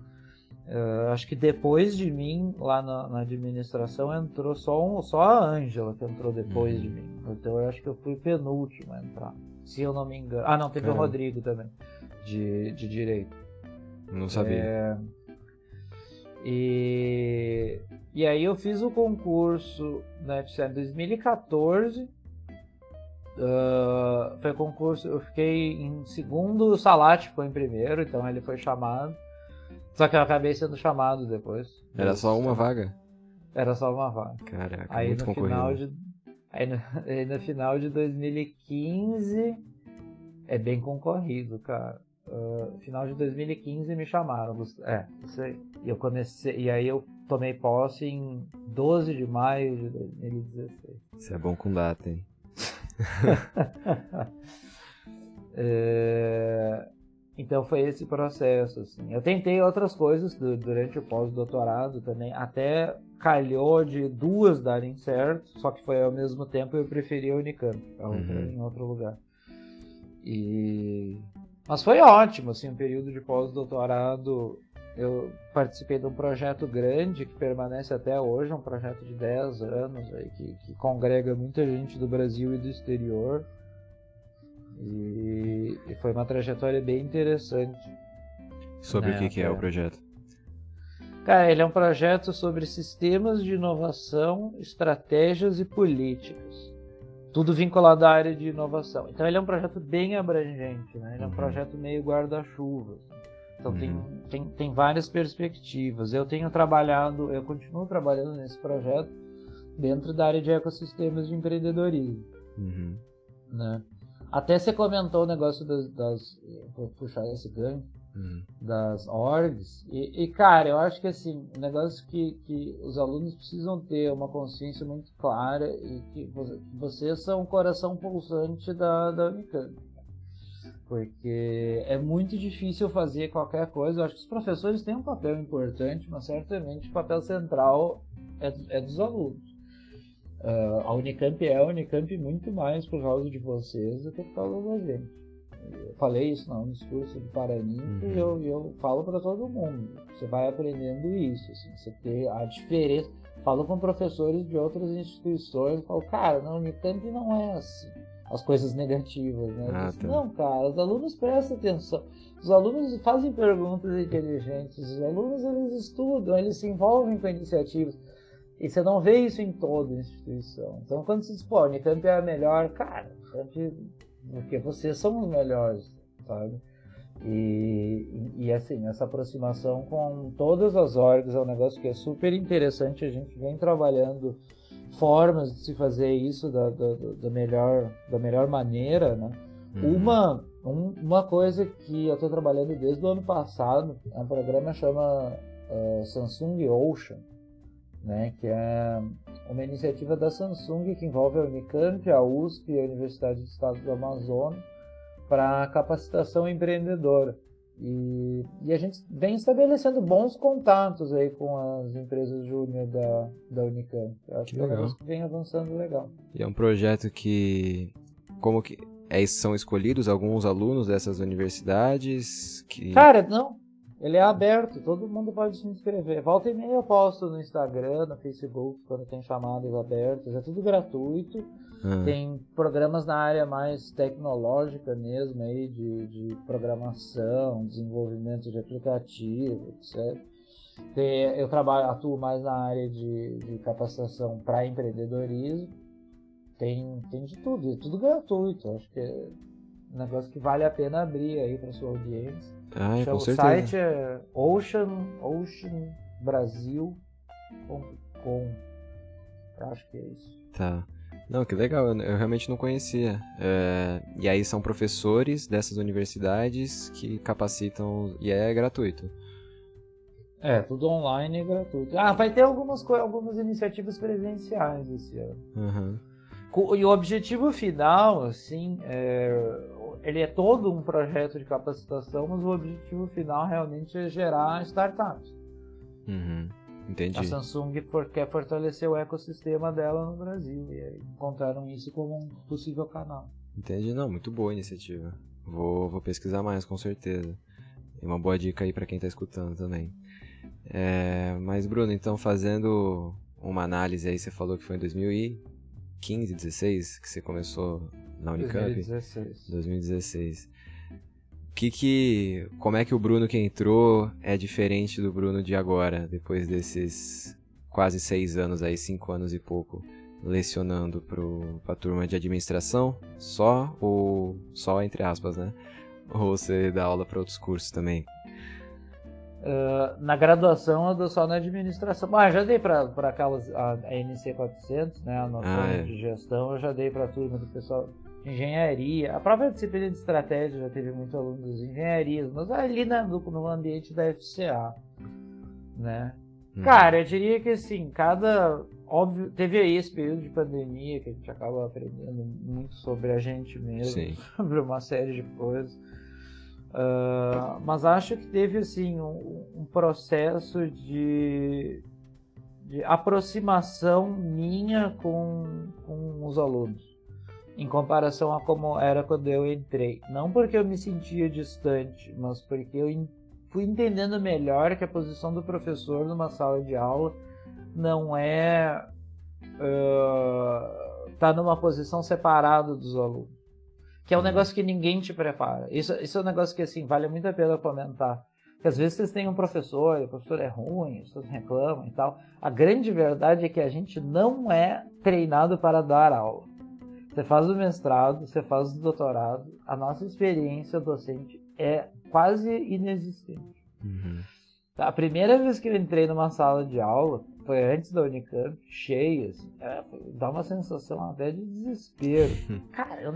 Uh, acho que depois de mim, lá na, na, administração, entrou só, um, só a Ângela que entrou depois uhum. de mim. Então eu acho que eu fui penúltimo a entrar. Se eu não me engano. Ah, não, teve Caramba. o Rodrigo também, de, de Direito.
Não sabia. É...
E... e aí eu fiz o concurso na FCA em 2014 Uh, foi concurso, eu fiquei em segundo, o Salat ficou em primeiro, então ele foi chamado. Só que eu acabei sendo chamado depois.
Era só uma vaga?
Era só uma vaga.
Caraca,
aí
muito
no final de aí no, *laughs* aí no, final de 2015 é bem concorrido, cara. Uh, final de 2015 me chamaram. É, isso aí. Eu comecei. E aí eu tomei posse em 12 de maio de 2016.
Isso é bom com data, hein? *laughs*
é... Então foi esse processo. Assim. Eu tentei outras coisas durante o pós-doutorado também, até calhou de duas darem certo, só que foi ao mesmo tempo eu preferi a Unicamp, uhum. em outro lugar. E... Mas foi ótimo, assim, um período de pós-doutorado eu participei de um projeto grande que permanece até hoje, um projeto de 10 anos aí, que, que congrega muita gente do Brasil e do exterior. E, e foi uma trajetória bem interessante.
Sobre né, o que, que é o projeto?
Cara, ele é um projeto sobre sistemas de inovação, estratégias e políticas. Tudo vinculado à área de inovação. Então ele é um projeto bem abrangente, né? Ele é um uhum. projeto meio guarda-chuva. Assim. Então uhum. tem, tem, tem várias perspectivas. Eu tenho trabalhado, eu continuo trabalhando nesse projeto dentro da área de ecossistemas de empreendedorismo.
Uhum.
Né? Até você comentou o negócio das, das vou puxar esse ganho, uhum. das orgs. E, e, cara, eu acho que assim, um negócio que, que os alunos precisam ter uma consciência muito clara e que vocês são o coração pulsante da, da Unicamp porque é muito difícil fazer qualquer coisa. Eu acho que os professores têm um papel importante, mas certamente o papel central é, é dos alunos. Uh, a Unicamp é a Unicamp muito mais por causa de vocês do que por causa da gente. Eu falei isso no discurso de Paraninfo uhum. e eu, eu falo para todo mundo. Você vai aprendendo isso, assim, você ter a diferença. Falo com professores de outras instituições, falo, cara, na Unicamp não é assim as coisas negativas, né? Ah, tá. Não, cara, os alunos prestam atenção. Os alunos fazem perguntas inteligentes, os alunos eles estudam, eles se envolvem com iniciativas. E você não vê isso em toda instituição. Então, quando você diz, pô, a Unicamp é a melhor, cara, porque vocês são os melhores, sabe? E, e, e, assim, essa aproximação com todas as órgãos é um negócio que é super interessante. A gente vem trabalhando formas de se fazer isso da, da, da melhor, da melhor maneira, né? Uhum. Uma, um, uma coisa que eu estou trabalhando desde o ano passado, é um programa chama uh, Samsung Ocean, né? Que é uma iniciativa da Samsung que envolve a Unicamp, a USP e a Universidade do Estado do Amazonas para capacitação empreendedora. E, e a gente vem estabelecendo bons contatos aí com as empresas júnior da, da Unicamp. Eu acho que, que é legal. vem avançando legal.
E é um projeto que. Como que. É, são escolhidos alguns alunos dessas universidades que.
Cara, não. Ele é aberto, todo mundo pode se inscrever. Volta e meia eu posto no Instagram, no Facebook, quando tem chamadas abertas. É tudo gratuito. Uhum. Tem programas na área mais tecnológica mesmo, aí, de, de programação, desenvolvimento de aplicativo, etc. Tem, eu trabalho, atuo mais na área de, de capacitação para empreendedorismo. Tem, tem de tudo, é tudo gratuito. Acho que é um negócio que vale a pena abrir aí para sua audiência.
Ah, é, com
o
certeza.
site é ocean, oceanbrasil.com. Acho que é isso.
Tá. Não, que legal, eu realmente não conhecia. É... E aí são professores dessas universidades que capacitam e é gratuito.
É, tudo online e gratuito. Ah, vai ter algumas, algumas iniciativas presenciais esse ano.
Uhum.
E o objetivo final, assim, é, ele é todo um projeto de capacitação, mas o objetivo final realmente é gerar startups.
Uhum. Entendi. A
Samsung quer fortalecer o ecossistema dela no Brasil e encontraram isso como um possível canal.
Entendi, não, muito boa a iniciativa. Vou, vou pesquisar mais, com certeza. É uma boa dica aí para quem está escutando também. É, mas Bruno, então fazendo uma análise aí, você falou que foi em 2015, 16 que você começou na Unicamp?
2016.
2016. Que que, como é que o Bruno que entrou é diferente do Bruno de agora, depois desses quase seis anos aí, cinco anos e pouco, lecionando para a turma de administração, só ou só entre aspas, né? Ou você dá aula para outros cursos também?
Uh, na graduação eu dou só na administração. Ah, já dei para aquelas a, a NC 400, né, a noção ah, é. de gestão, eu já dei para a turma do pessoal engenharia. A própria disciplina de estratégia já teve muitos alunos de engenharia, mas ali na, no, no ambiente da FCA, né? Uhum. Cara, eu diria que assim, cada. Óbvio, teve aí esse período de pandemia que a gente acaba aprendendo muito sobre a gente mesmo, Sim. *laughs* sobre uma série de coisas. Uh, mas acho que teve assim um, um processo de, de aproximação minha com, com os alunos em comparação a como era quando eu entrei. Não porque eu me sentia distante, mas porque eu fui entendendo melhor que a posição do professor numa sala de aula não é uh, tá numa posição separada dos alunos, que é um negócio que ninguém te prepara. Isso, isso é um negócio que assim vale muito a pena comentar. Porque às vezes vocês têm um professor, e o professor é ruim, as pessoas reclamam e tal. A grande verdade é que a gente não é treinado para dar aula. Você faz o mestrado, você faz o doutorado, a nossa experiência docente é quase inexistente.
Uhum.
A primeira vez que eu entrei numa sala de aula foi antes da Unicamp, cheia, assim, é, dá uma sensação até de desespero. *laughs* Cara, eu,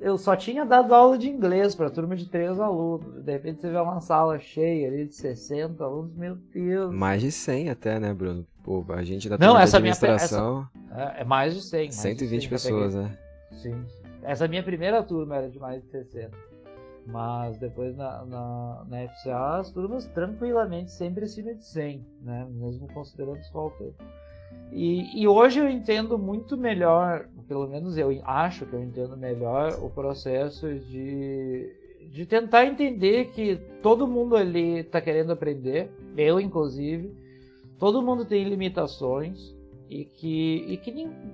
eu só tinha dado aula de inglês para turma de três alunos. De repente você vê uma sala cheia ali de 60 alunos, meu Deus.
Mais de 100 até, né, Bruno? Pô, a gente da Não, essa administração...
Minha, essa, é, é mais de 100. Mais
120
de 100
pessoas, né?
Sim. Essa minha primeira turma era de mais de 60. Mas depois na, na, na FCA as turmas tranquilamente sempre acima de 100, né? Mesmo considerando os faltantes. E, e hoje eu entendo muito melhor, pelo menos eu acho que eu entendo melhor o processo de, de tentar entender que todo mundo ali está querendo aprender, eu inclusive, todo mundo tem limitações e que, e que,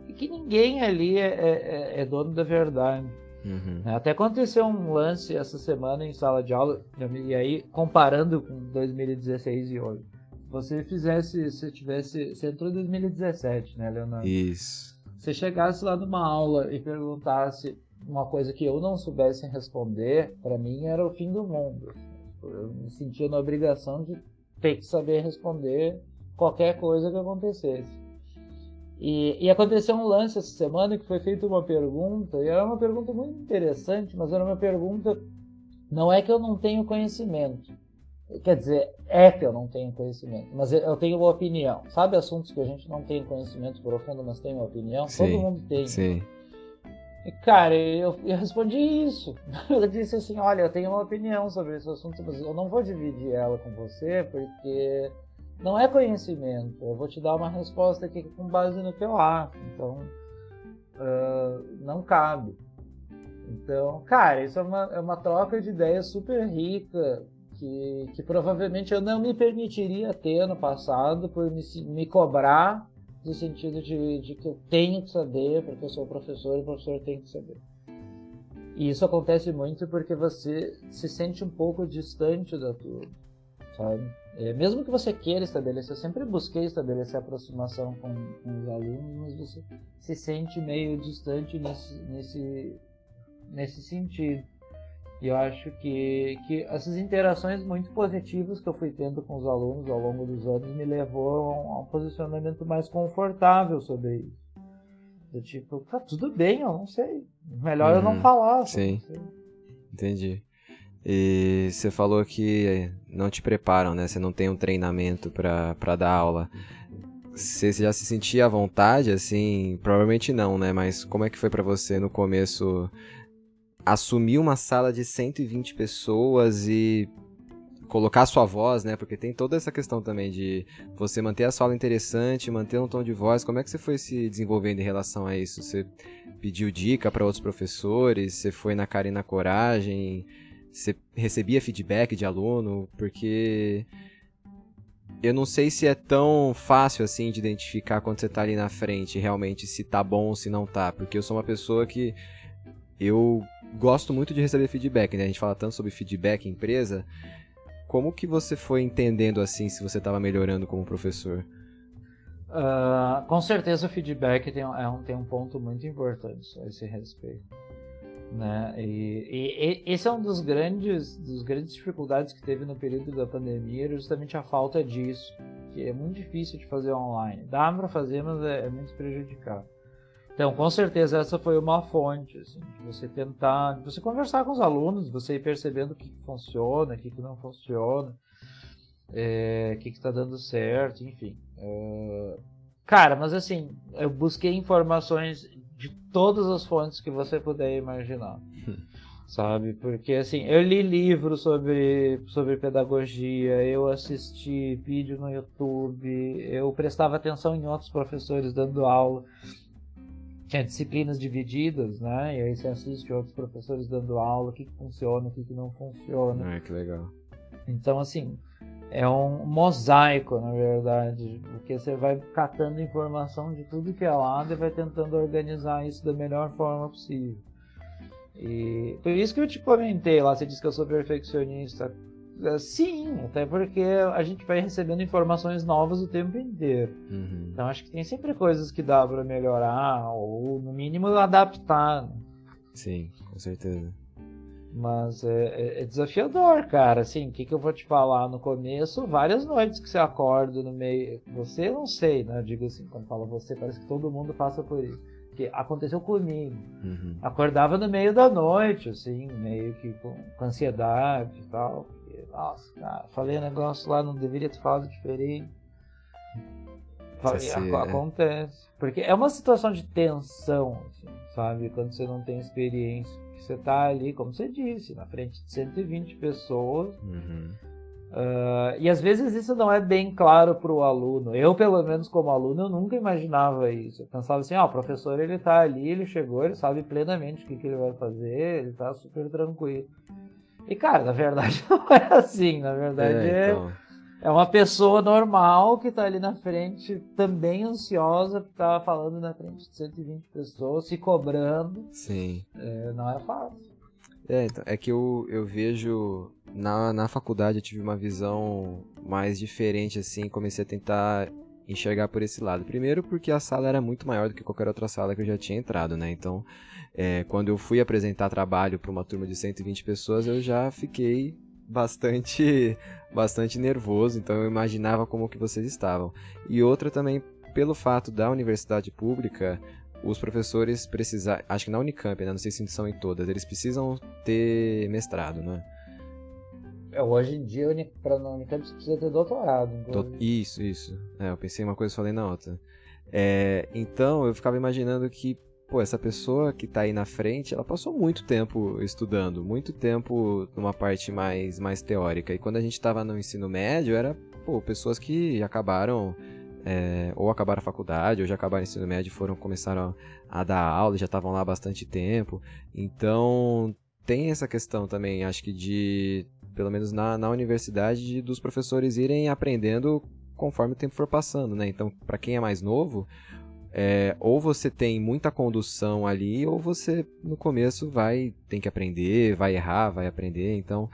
e que ninguém ali é, é, é, é dono da verdade.
Uhum.
Até aconteceu um lance essa semana em sala de aula, e aí comparando com 2016 e hoje. Se você fizesse, se tivesse. Você entrou em 2017, né, Leonardo?
Isso.
Se chegasse lá numa aula e perguntasse uma coisa que eu não soubesse responder, para mim era o fim do mundo. Eu me sentia na obrigação de ter que saber responder qualquer coisa que acontecesse. E, e, aconteceu um lance essa semana que foi feita uma pergunta, e era uma pergunta muito interessante, mas era uma pergunta. Não é que eu não tenho conhecimento. Quer dizer, é que eu não tenho conhecimento, mas eu tenho uma opinião. Sabe assuntos que a gente não tem conhecimento profundo, mas tem uma opinião?
Sim,
Todo mundo tem.
Sim.
E, cara, eu, eu respondi isso. *laughs* Eu disse assim, olha, eu tenho uma opinião sobre esse assunto, mas eu não vou dividir ela com você, porque não é conhecimento. Eu vou te dar uma resposta aqui com base no que eu acho. Então, uh, não cabe. Então, cara, isso é uma, é uma troca de ideias super rica que, que provavelmente eu não me permitiria ter no passado por me, me cobrar no sentido de, de que eu tenho que saber, porque eu sou professor e o professor tem que saber. E isso acontece muito porque você se sente um pouco distante da turma, sabe? É, mesmo que você queira estabelecer, eu sempre busquei estabelecer aproximação com, com os alunos, mas você se sente meio distante nesse, nesse, nesse sentido. E eu acho que, que essas interações muito positivas que eu fui tendo com os alunos ao longo dos anos me levou a um posicionamento mais confortável sobre isso. Do tipo, tá tudo bem, eu não sei. Melhor uhum, eu não uhum. falar.
Sim. Entendi. E você falou que não te preparam, né? Você não tem um treinamento para dar aula. Você já se sentia à vontade, assim? Provavelmente não, né? Mas como é que foi para você no começo assumir uma sala de 120 pessoas e colocar sua voz, né? Porque tem toda essa questão também de você manter a sala interessante, manter um tom de voz. Como é que você foi se desenvolvendo em relação a isso? Você pediu dica para outros professores? Você foi na cara e na coragem? Você recebia feedback de aluno? Porque eu não sei se é tão fácil assim de identificar quando você tá ali na frente realmente se tá bom ou se não tá, porque eu sou uma pessoa que eu gosto muito de receber feedback, né? A gente fala tanto sobre feedback em empresa. Como que você foi entendendo assim se você estava melhorando como professor?
Uh, com certeza o feedback tem, é um, tem um ponto muito importante a esse respeito. Né? E, e, e, esse é um dos grandes, dos grandes dificuldades que teve no período da pandemia, justamente a falta disso, que é muito difícil de fazer online. Dá para fazer, mas é, é muito prejudicado. Então, com certeza essa foi uma fonte, assim, de você tentar, de você conversar com os alunos, você ir percebendo o que, que funciona, o que, que não funciona, é, o que está dando certo, enfim. É... Cara, mas assim, eu busquei informações de todas as fontes que você puder imaginar. *laughs* sabe? Porque assim, eu li livros sobre, sobre pedagogia, eu assisti vídeo no YouTube, eu prestava atenção em outros professores dando aula tinha disciplinas divididas, né? E aí você assiste outros professores dando aula, o que, que funciona, o que, que não funciona.
Ah, que legal.
Então, assim, é um mosaico, na verdade, porque você vai catando informação de tudo que é lado e vai tentando organizar isso da melhor forma possível. E por isso que eu te comentei lá, você disse que eu sou perfeccionista. É, sim, até porque a gente vai recebendo informações novas o tempo inteiro. Uhum. Então acho que tem sempre coisas que dá para melhorar, ou no mínimo adaptar. Né?
Sim, com certeza.
Mas é, é, é desafiador, cara. Assim, o que, que eu vou te falar no começo? Várias noites que você acorda no meio. Você não sei, né? Eu digo assim, quando fala você, parece que todo mundo passa por isso. Que aconteceu comigo. Uhum. Acordava no meio da noite, assim, meio que com, com ansiedade e tal nossa, cara, falei um negócio lá, não deveria ter falado diferente. Falei, acontece. É. Porque é uma situação de tensão, assim, sabe? Quando você não tem experiência. Você tá ali, como você disse, na frente de 120 pessoas. Uhum. Uh, e às vezes isso não é bem claro para o aluno. Eu, pelo menos como aluno, eu nunca imaginava isso. Eu pensava assim, ó, o professor ele tá ali, ele chegou, ele sabe plenamente o que, que ele vai fazer, ele tá super tranquilo. E, cara, na verdade *laughs* não é assim. Na verdade é, então... é, uma pessoa normal que tá ali na frente, também ansiosa, que tá falando na frente de 120 pessoas, se cobrando.
Sim.
É, não é fácil.
É, então, é que eu, eu vejo. Na, na faculdade eu tive uma visão mais diferente, assim, comecei a tentar enxergar por esse lado. Primeiro porque a sala era muito maior do que qualquer outra sala que eu já tinha entrado, né? Então é, quando eu fui apresentar trabalho para uma turma de 120 pessoas, eu já fiquei bastante bastante nervoso, então eu imaginava como que vocês estavam. E outra também pelo fato da universidade pública, os professores precisar, acho que na Unicamp, né, não sei se são em todas, eles precisam ter mestrado, né?
É, hoje em dia, para na Unicamp você precisa ter doutorado.
Do, isso, isso. É, eu pensei uma coisa e falei na outra. É, então, eu ficava imaginando que pô, essa pessoa que tá aí na frente, ela passou muito tempo estudando, muito tempo numa parte mais, mais teórica. E quando a gente tava no ensino médio, era, pô, pessoas que acabaram é, ou acabaram a faculdade, ou já acabaram o ensino médio foram, começaram a, a dar aula, já estavam lá há bastante tempo. Então, tem essa questão também, acho que de, pelo menos na, na universidade, de, dos professores irem aprendendo conforme o tempo for passando, né? Então, para quem é mais novo, é, ou você tem muita condução ali, ou você no começo vai tem que aprender, vai errar, vai aprender. Então,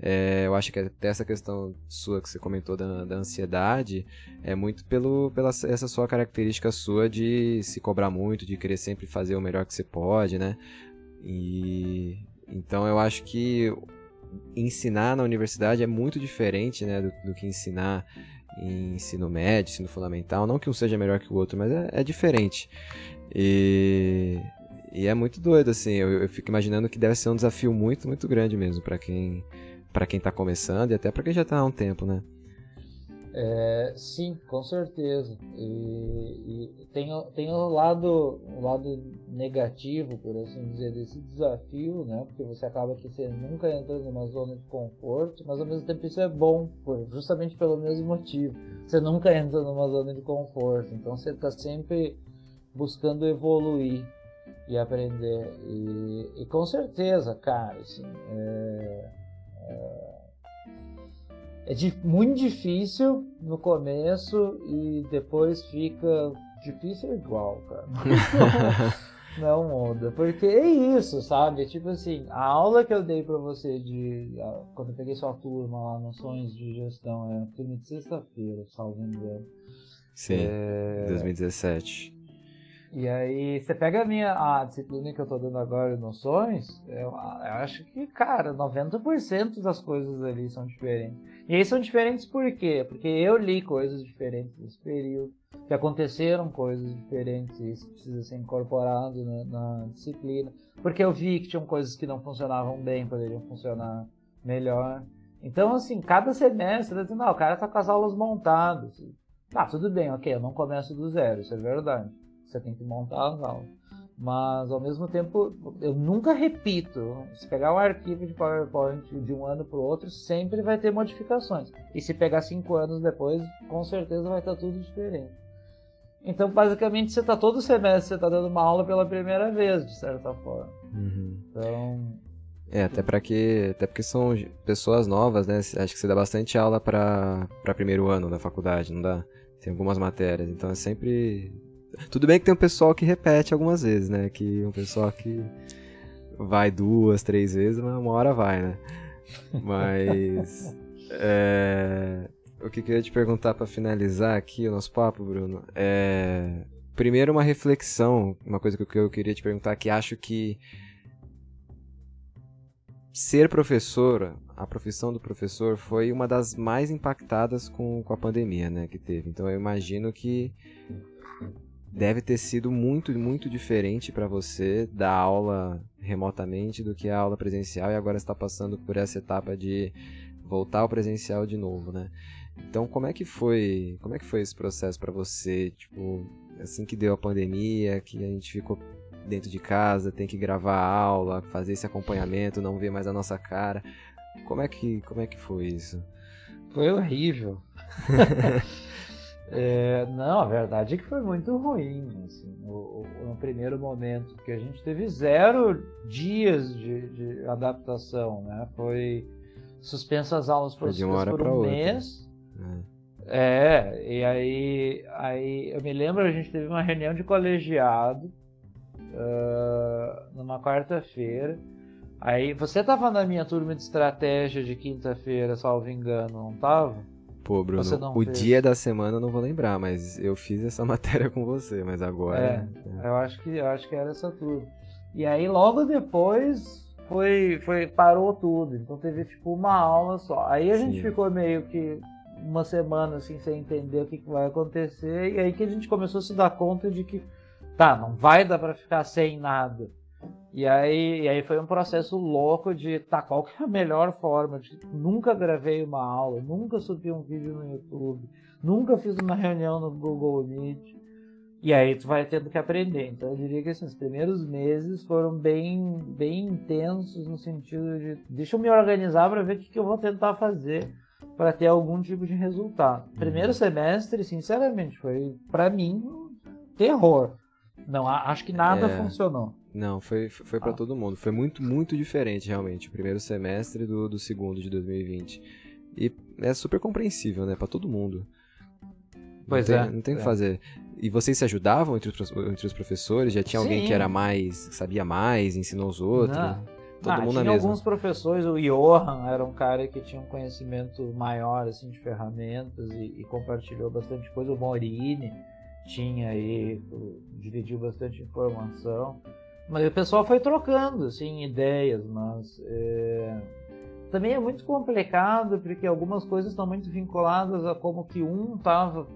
é, eu acho que até essa questão sua que você comentou da, da ansiedade é muito pelo, pela essa sua característica sua de se cobrar muito, de querer sempre fazer o melhor que você pode, né? E então eu acho que ensinar na universidade é muito diferente, né, do, do que ensinar em ensino médio, ensino fundamental. Não que um seja melhor que o outro, mas é, é diferente. E, e, é muito doido, assim. Eu, eu, fico imaginando que deve ser um desafio muito, muito grande mesmo para quem para quem tá começando e até para quem já tá há um tempo, né?
É, sim, com certeza. E, e, tem, tem o lado, o lado negativo, por assim dizer, desse desafio, né? Porque você acaba que você nunca entra numa zona de conforto, mas ao mesmo tempo isso é bom, justamente pelo mesmo motivo. Você nunca entra numa zona de conforto, então você está sempre buscando evoluir e aprender. E, e com certeza, cara, assim, é, é é de, muito difícil no começo e depois fica difícil igual, cara. *laughs* Não muda. Porque é isso, sabe? Tipo assim, a aula que eu dei pra você de. Quando eu peguei sua turma lá no Sonhos de Gestão, é turma de sexta-feira, salvo engano.
Sim, é... 2017.
E aí, você pega a minha a disciplina que eu tô dando agora, Noções, eu, eu acho que, cara, 90% das coisas ali são diferentes. E aí são diferentes por quê? Porque eu li coisas diferentes nesse período, que aconteceram coisas diferentes, e isso precisa ser incorporado na, na disciplina. Porque eu vi que tinham coisas que não funcionavam bem, poderiam funcionar melhor. Então, assim, cada semestre, tá dizendo, ah, o cara tá com as aulas montadas. Tá, tudo bem, ok, eu não começo do zero, isso é verdade você tem que montar as aulas. Mas ao mesmo tempo, eu nunca repito. Se pegar um arquivo de PowerPoint de um ano para o outro, sempre vai ter modificações. E se pegar cinco anos depois, com certeza vai estar tudo diferente. Então, basicamente, você está todo semestre, você está dando uma aula pela primeira vez, de certa forma.
Uhum.
Então.
É, até para que, até porque são pessoas novas, né? Acho que você dá bastante aula para primeiro ano da faculdade, não dá? Tem algumas matérias, então é sempre tudo bem que tem um pessoal que repete algumas vezes, né? Que um pessoal que vai duas, três vezes, mas uma hora vai, né? Mas. *laughs* é, o que eu queria te perguntar para finalizar aqui o nosso papo, Bruno, é. Primeiro, uma reflexão, uma coisa que eu queria te perguntar, que acho que ser professor, a profissão do professor foi uma das mais impactadas com, com a pandemia, né, que teve. Então eu imagino que deve ter sido muito, muito diferente para você dar aula remotamente do que a aula presencial e agora está passando por essa etapa de voltar ao presencial de novo, né? Então, como é que foi, como é que foi esse processo para você, tipo, assim que deu a pandemia, que a gente ficou dentro de casa, tem que gravar a aula, fazer esse acompanhamento, não ver mais a nossa cara. Como é que, como é que foi isso?
Foi horrível. *laughs* É, não, a verdade é que foi muito ruim. Assim, no, no, primeiro momento, porque a gente teve zero dias de, de adaptação, né? Foi suspenso as aulas por,
de uma hora
por um
outra.
mês. É. é, e aí, aí eu me lembro, a gente teve uma reunião de colegiado uh, numa quarta-feira. Aí você estava na minha turma de estratégia de quinta-feira, salvo engano, não estava?
Pô, Bruno, o fez. dia da semana eu não vou lembrar, mas eu fiz essa *laughs* matéria com você, mas agora.
É, é. Eu, acho que, eu acho que era essa turma. E aí logo depois foi, foi parou tudo. Então teve tipo uma aula só. Aí a Sim. gente ficou meio que uma semana assim sem entender o que, que vai acontecer. E aí que a gente começou a se dar conta de que tá, não vai dar para ficar sem nada. E aí, e aí foi um processo louco de tá, qual que é a melhor forma? De, nunca gravei uma aula, nunca subi um vídeo no YouTube, nunca fiz uma reunião no Google Meet. E aí tu vai tendo que aprender. Então eu diria que assim, os primeiros meses foram bem, bem intensos no sentido de deixa eu me organizar para ver o que, que eu vou tentar fazer para ter algum tipo de resultado. Primeiro semestre, sinceramente, foi para mim terror. Não, acho que nada é... funcionou.
Não, foi, foi para ah. todo mundo. Foi muito, muito diferente, realmente, o primeiro semestre do, do segundo de 2020. E é super compreensível, né, para todo mundo.
Pois
não
é.
Tem, não tem o é. que fazer. E vocês se ajudavam entre os, entre os professores? Já tinha Sim. alguém que era mais, sabia mais, ensinou os outros? Não.
Todo ah, mundo tinha alguns professores, o Johan era um cara que tinha um conhecimento maior assim de ferramentas e, e compartilhou bastante coisa. O Morini tinha aí, dividiu bastante informação. Mas o pessoal foi trocando assim ideias, mas é... também é muito complicado porque algumas coisas estão muito vinculadas a como que um estava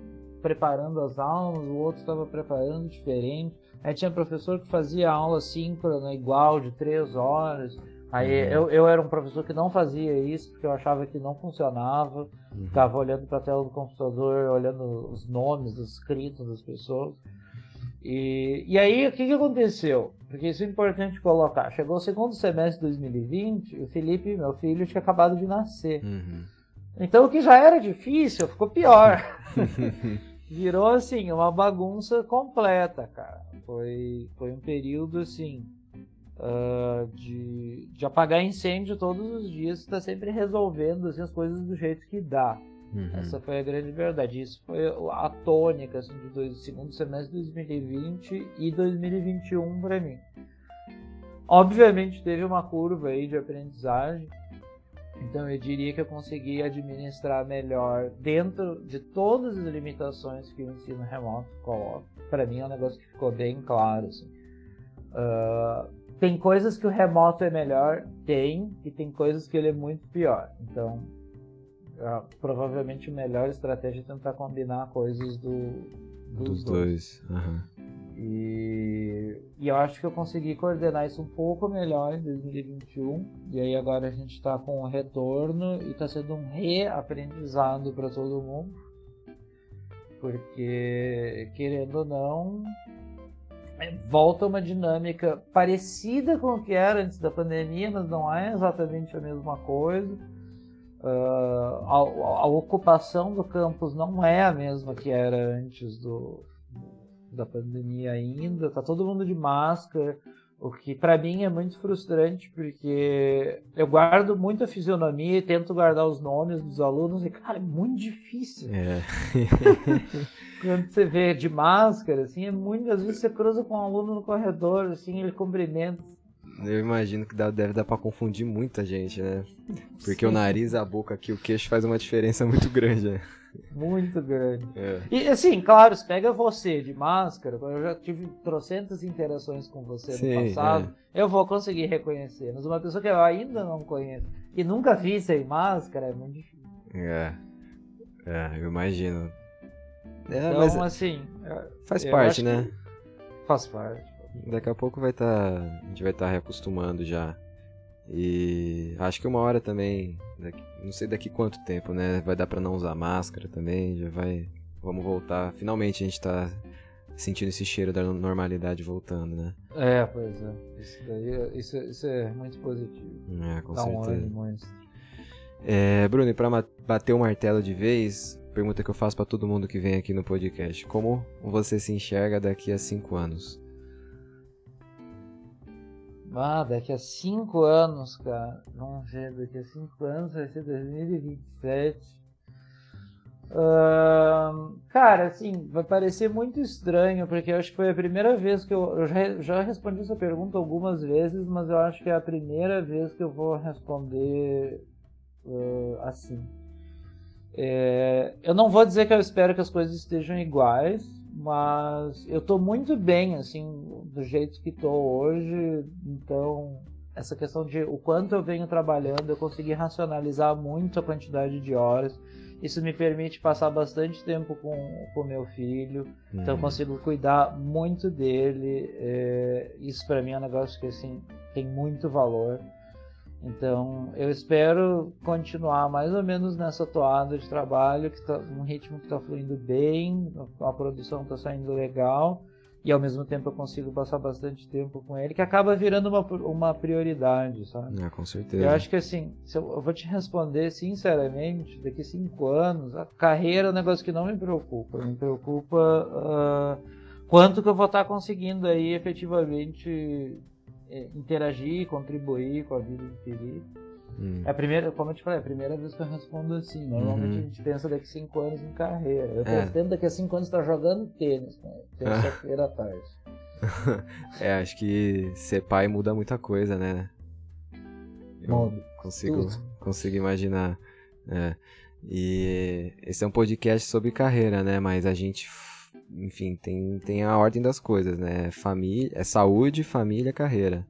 preparando as aulas, o outro estava preparando diferente. Aí tinha professor que fazia aula síncrona igual, de três horas. Aí uhum. eu, eu era um professor que não fazia isso, porque eu achava que não funcionava. Uhum. Ficava olhando para a tela do computador, olhando os nomes, os escritos das pessoas. E, e aí, o que, que aconteceu? Porque isso é importante colocar. Chegou o segundo semestre de 2020, o Felipe, meu filho, tinha acabado de nascer. Uhum. Então, o que já era difícil ficou pior. *laughs* virou assim, uma bagunça completa, cara. Foi, foi um período assim. Uh, de, de apagar incêndio todos os dias, está sempre resolvendo assim, as coisas do jeito que dá. Uhum. Essa foi a grande verdade. Isso foi a tônica assim, do dois, segundo semestre de 2020 e 2021 para mim. Obviamente teve uma curva aí de aprendizagem, então eu diria que eu consegui administrar melhor dentro de todas as limitações que o ensino remoto coloca. Para mim é um negócio que ficou bem claro. Assim. Uh, tem coisas que o remoto é melhor, tem, e tem coisas que ele é muito pior. Então, uh, provavelmente a melhor estratégia é tentar combinar coisas do, dos, dos dois.
dois. Uhum.
E, e eu acho que eu consegui coordenar isso um pouco melhor em 2021. E aí agora a gente está com um retorno e está sendo um reaprendizado para todo mundo. Porque, querendo ou não, é, volta uma dinâmica parecida com o que era antes da pandemia, mas não é exatamente a mesma coisa. Uh, a, a, ocupação do campus não é a mesma que era antes do, da pandemia ainda, tá todo mundo de máscara, o que para mim é muito frustrante porque eu guardo muito a fisionomia e tento guardar os nomes dos alunos e cara, é muito difícil.
É. *laughs*
Quando você vê de máscara, assim, é muito, às vezes você cruza com um aluno no corredor, assim, ele cumprimenta.
Eu imagino que deve dar para confundir muita gente, né? Porque Sim. o nariz, a boca aqui, o queixo faz uma diferença *laughs* muito grande, né?
Muito grande.
É.
E assim, claro, se pega você de máscara, eu já tive trocentas interações com você Sim, no passado, é. eu vou conseguir reconhecer. Mas uma pessoa que eu ainda não conheço e nunca vi sem máscara é muito difícil.
É. É, eu imagino.
É, então, mas assim.
Faz parte, né?
Faz parte.
Daqui a pouco vai estar. Tá, a gente vai estar tá reacostumando já. E acho que uma hora também, daqui, não sei daqui quanto tempo, né? Vai dar para não usar máscara também, já vai. Vamos voltar. Finalmente a gente tá sentindo esse cheiro da normalidade voltando, né?
É, pois é. Isso, daí, isso, isso é muito positivo.
É, com Dá certeza. Um é, Bruno, e pra bater o martelo de vez, pergunta que eu faço para todo mundo que vem aqui no podcast: Como você se enxerga daqui a cinco anos?
Ah, daqui a 5 anos, cara. Vamos ver, daqui a 5 anos vai ser 2027. Uh, cara, assim, vai parecer muito estranho, porque eu acho que foi a primeira vez que eu. Eu já, já respondi essa pergunta algumas vezes, mas eu acho que é a primeira vez que eu vou responder uh, assim. É, eu não vou dizer que eu espero que as coisas estejam iguais, mas eu tô muito bem, assim, do jeito que tô hoje. Então, essa questão de o quanto eu venho trabalhando, eu consegui racionalizar muito a quantidade de horas. Isso me permite passar bastante tempo com o meu filho, uhum. então eu uhum. consigo cuidar muito dele. É, isso para mim é um negócio que assim tem muito valor. Então, eu espero continuar mais ou menos nessa toada de trabalho, que tá, um ritmo que está fluindo bem, a produção está saindo legal, e ao mesmo tempo eu consigo passar bastante tempo com ele, que acaba virando uma, uma prioridade, sabe?
É, com certeza.
Eu acho que assim, eu, eu, vou te responder sinceramente, daqui cinco anos, a carreira é um negócio que não me preocupa. Me preocupa uh, quanto que eu vou estar conseguindo aí efetivamente interagir, contribuir com a vida do Felipe. Hum. É a primeira, como eu te falei, é a primeira vez que eu respondo assim. Normalmente uhum. a gente pensa daqui cinco anos em carreira. Eu é. pretendo daqui a cinco anos estar jogando tênis, né? terça-feira à tarde. *laughs*
é, acho que ser pai muda muita coisa, né? Eu consigo, consigo imaginar. É. E esse é um podcast sobre carreira, né? Mas a gente, enfim, tem, tem a ordem das coisas, né? Família, é saúde, família, carreira.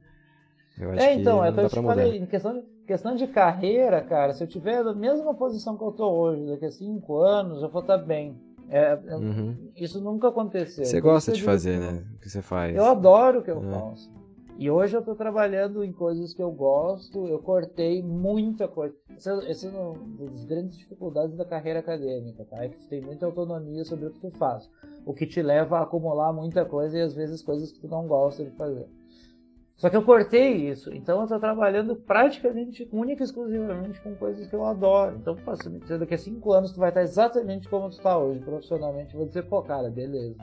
Eu acho é, então, que é o que eu te falei, em questão de Questão de carreira, cara, se eu tiver na mesma posição que eu tô hoje, daqui a cinco anos, eu vou estar tá bem. É, uhum. Isso nunca aconteceu.
Você gosta de fazer, né? O que você faz.
Eu adoro o que eu é. faço. E hoje eu estou trabalhando em coisas que eu gosto, eu cortei muita coisa. Essa é uma das grandes dificuldades da carreira acadêmica, tá? É que tu tem muita autonomia sobre o que tu faz. O que te leva a acumular muita coisa e às vezes coisas que tu não gosta de fazer. Só que eu cortei isso, então eu estou trabalhando praticamente, única e exclusivamente com coisas que eu adoro. Então, se me dizer daqui a cinco anos tu vai estar exatamente como tu está hoje, profissionalmente, eu vou dizer, pô, cara, beleza.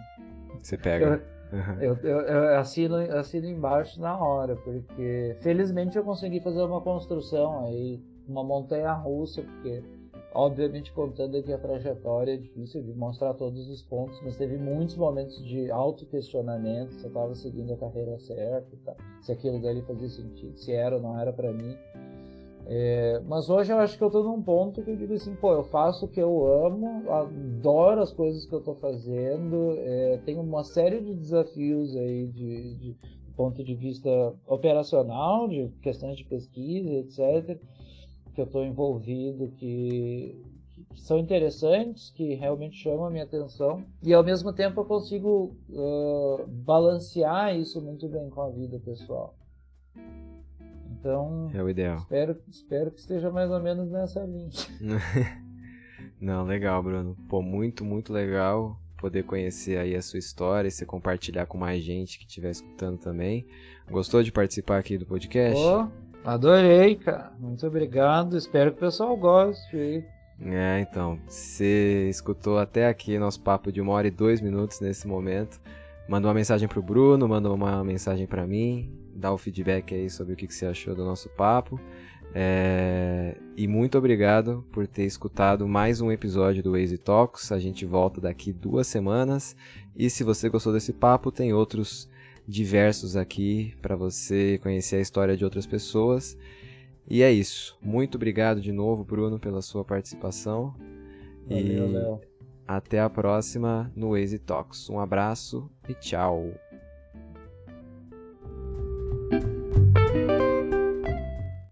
Você pega.
Eu, eu, eu, eu, assino, assino embaixo na hora, porque felizmente eu consegui fazer uma construção aí, uma montanha russa, porque Obviamente, contando aqui a trajetória, é difícil de mostrar todos os pontos, mas teve muitos momentos de auto-questionamento se eu estava seguindo a carreira certa, tá? se aquilo dali fazia sentido, se era ou não era para mim. É, mas hoje eu acho que eu estou num ponto que eu digo assim, pô, eu faço o que eu amo, adoro as coisas que eu estou fazendo, é, tenho uma série de desafios aí de, de ponto de vista operacional, de questões de pesquisa, etc que eu estou envolvido que, que, são interessantes, que realmente chamam a minha atenção e ao mesmo tempo eu consigo uh, balancear isso muito bem com a vida pessoal. Então,
é o ideal.
Espero, espero que esteja mais ou menos nessa linha. *laughs*
Não, legal, Bruno. Pô, muito, muito legal poder conhecer aí a sua história e você compartilhar com mais gente que estiver escutando também. Gostou de participar aqui do podcast?
Oh, Adorei, cara. Muito obrigado. Espero que o pessoal goste aí.
É, então. Você escutou até aqui nosso papo de uma hora e dois minutos nesse momento. Manda uma mensagem pro Bruno, manda uma mensagem para mim, dá o feedback aí sobre o que você achou do nosso papo. É... E muito obrigado por ter escutado mais um episódio do Easy Talks. A gente volta daqui duas semanas. E se você gostou desse papo, tem outros diversos aqui para você conhecer a história de outras pessoas. E é isso. Muito obrigado de novo, Bruno, pela sua participação.
Valeu, e Léo.
até a próxima no Easy Talks. Um abraço e tchau.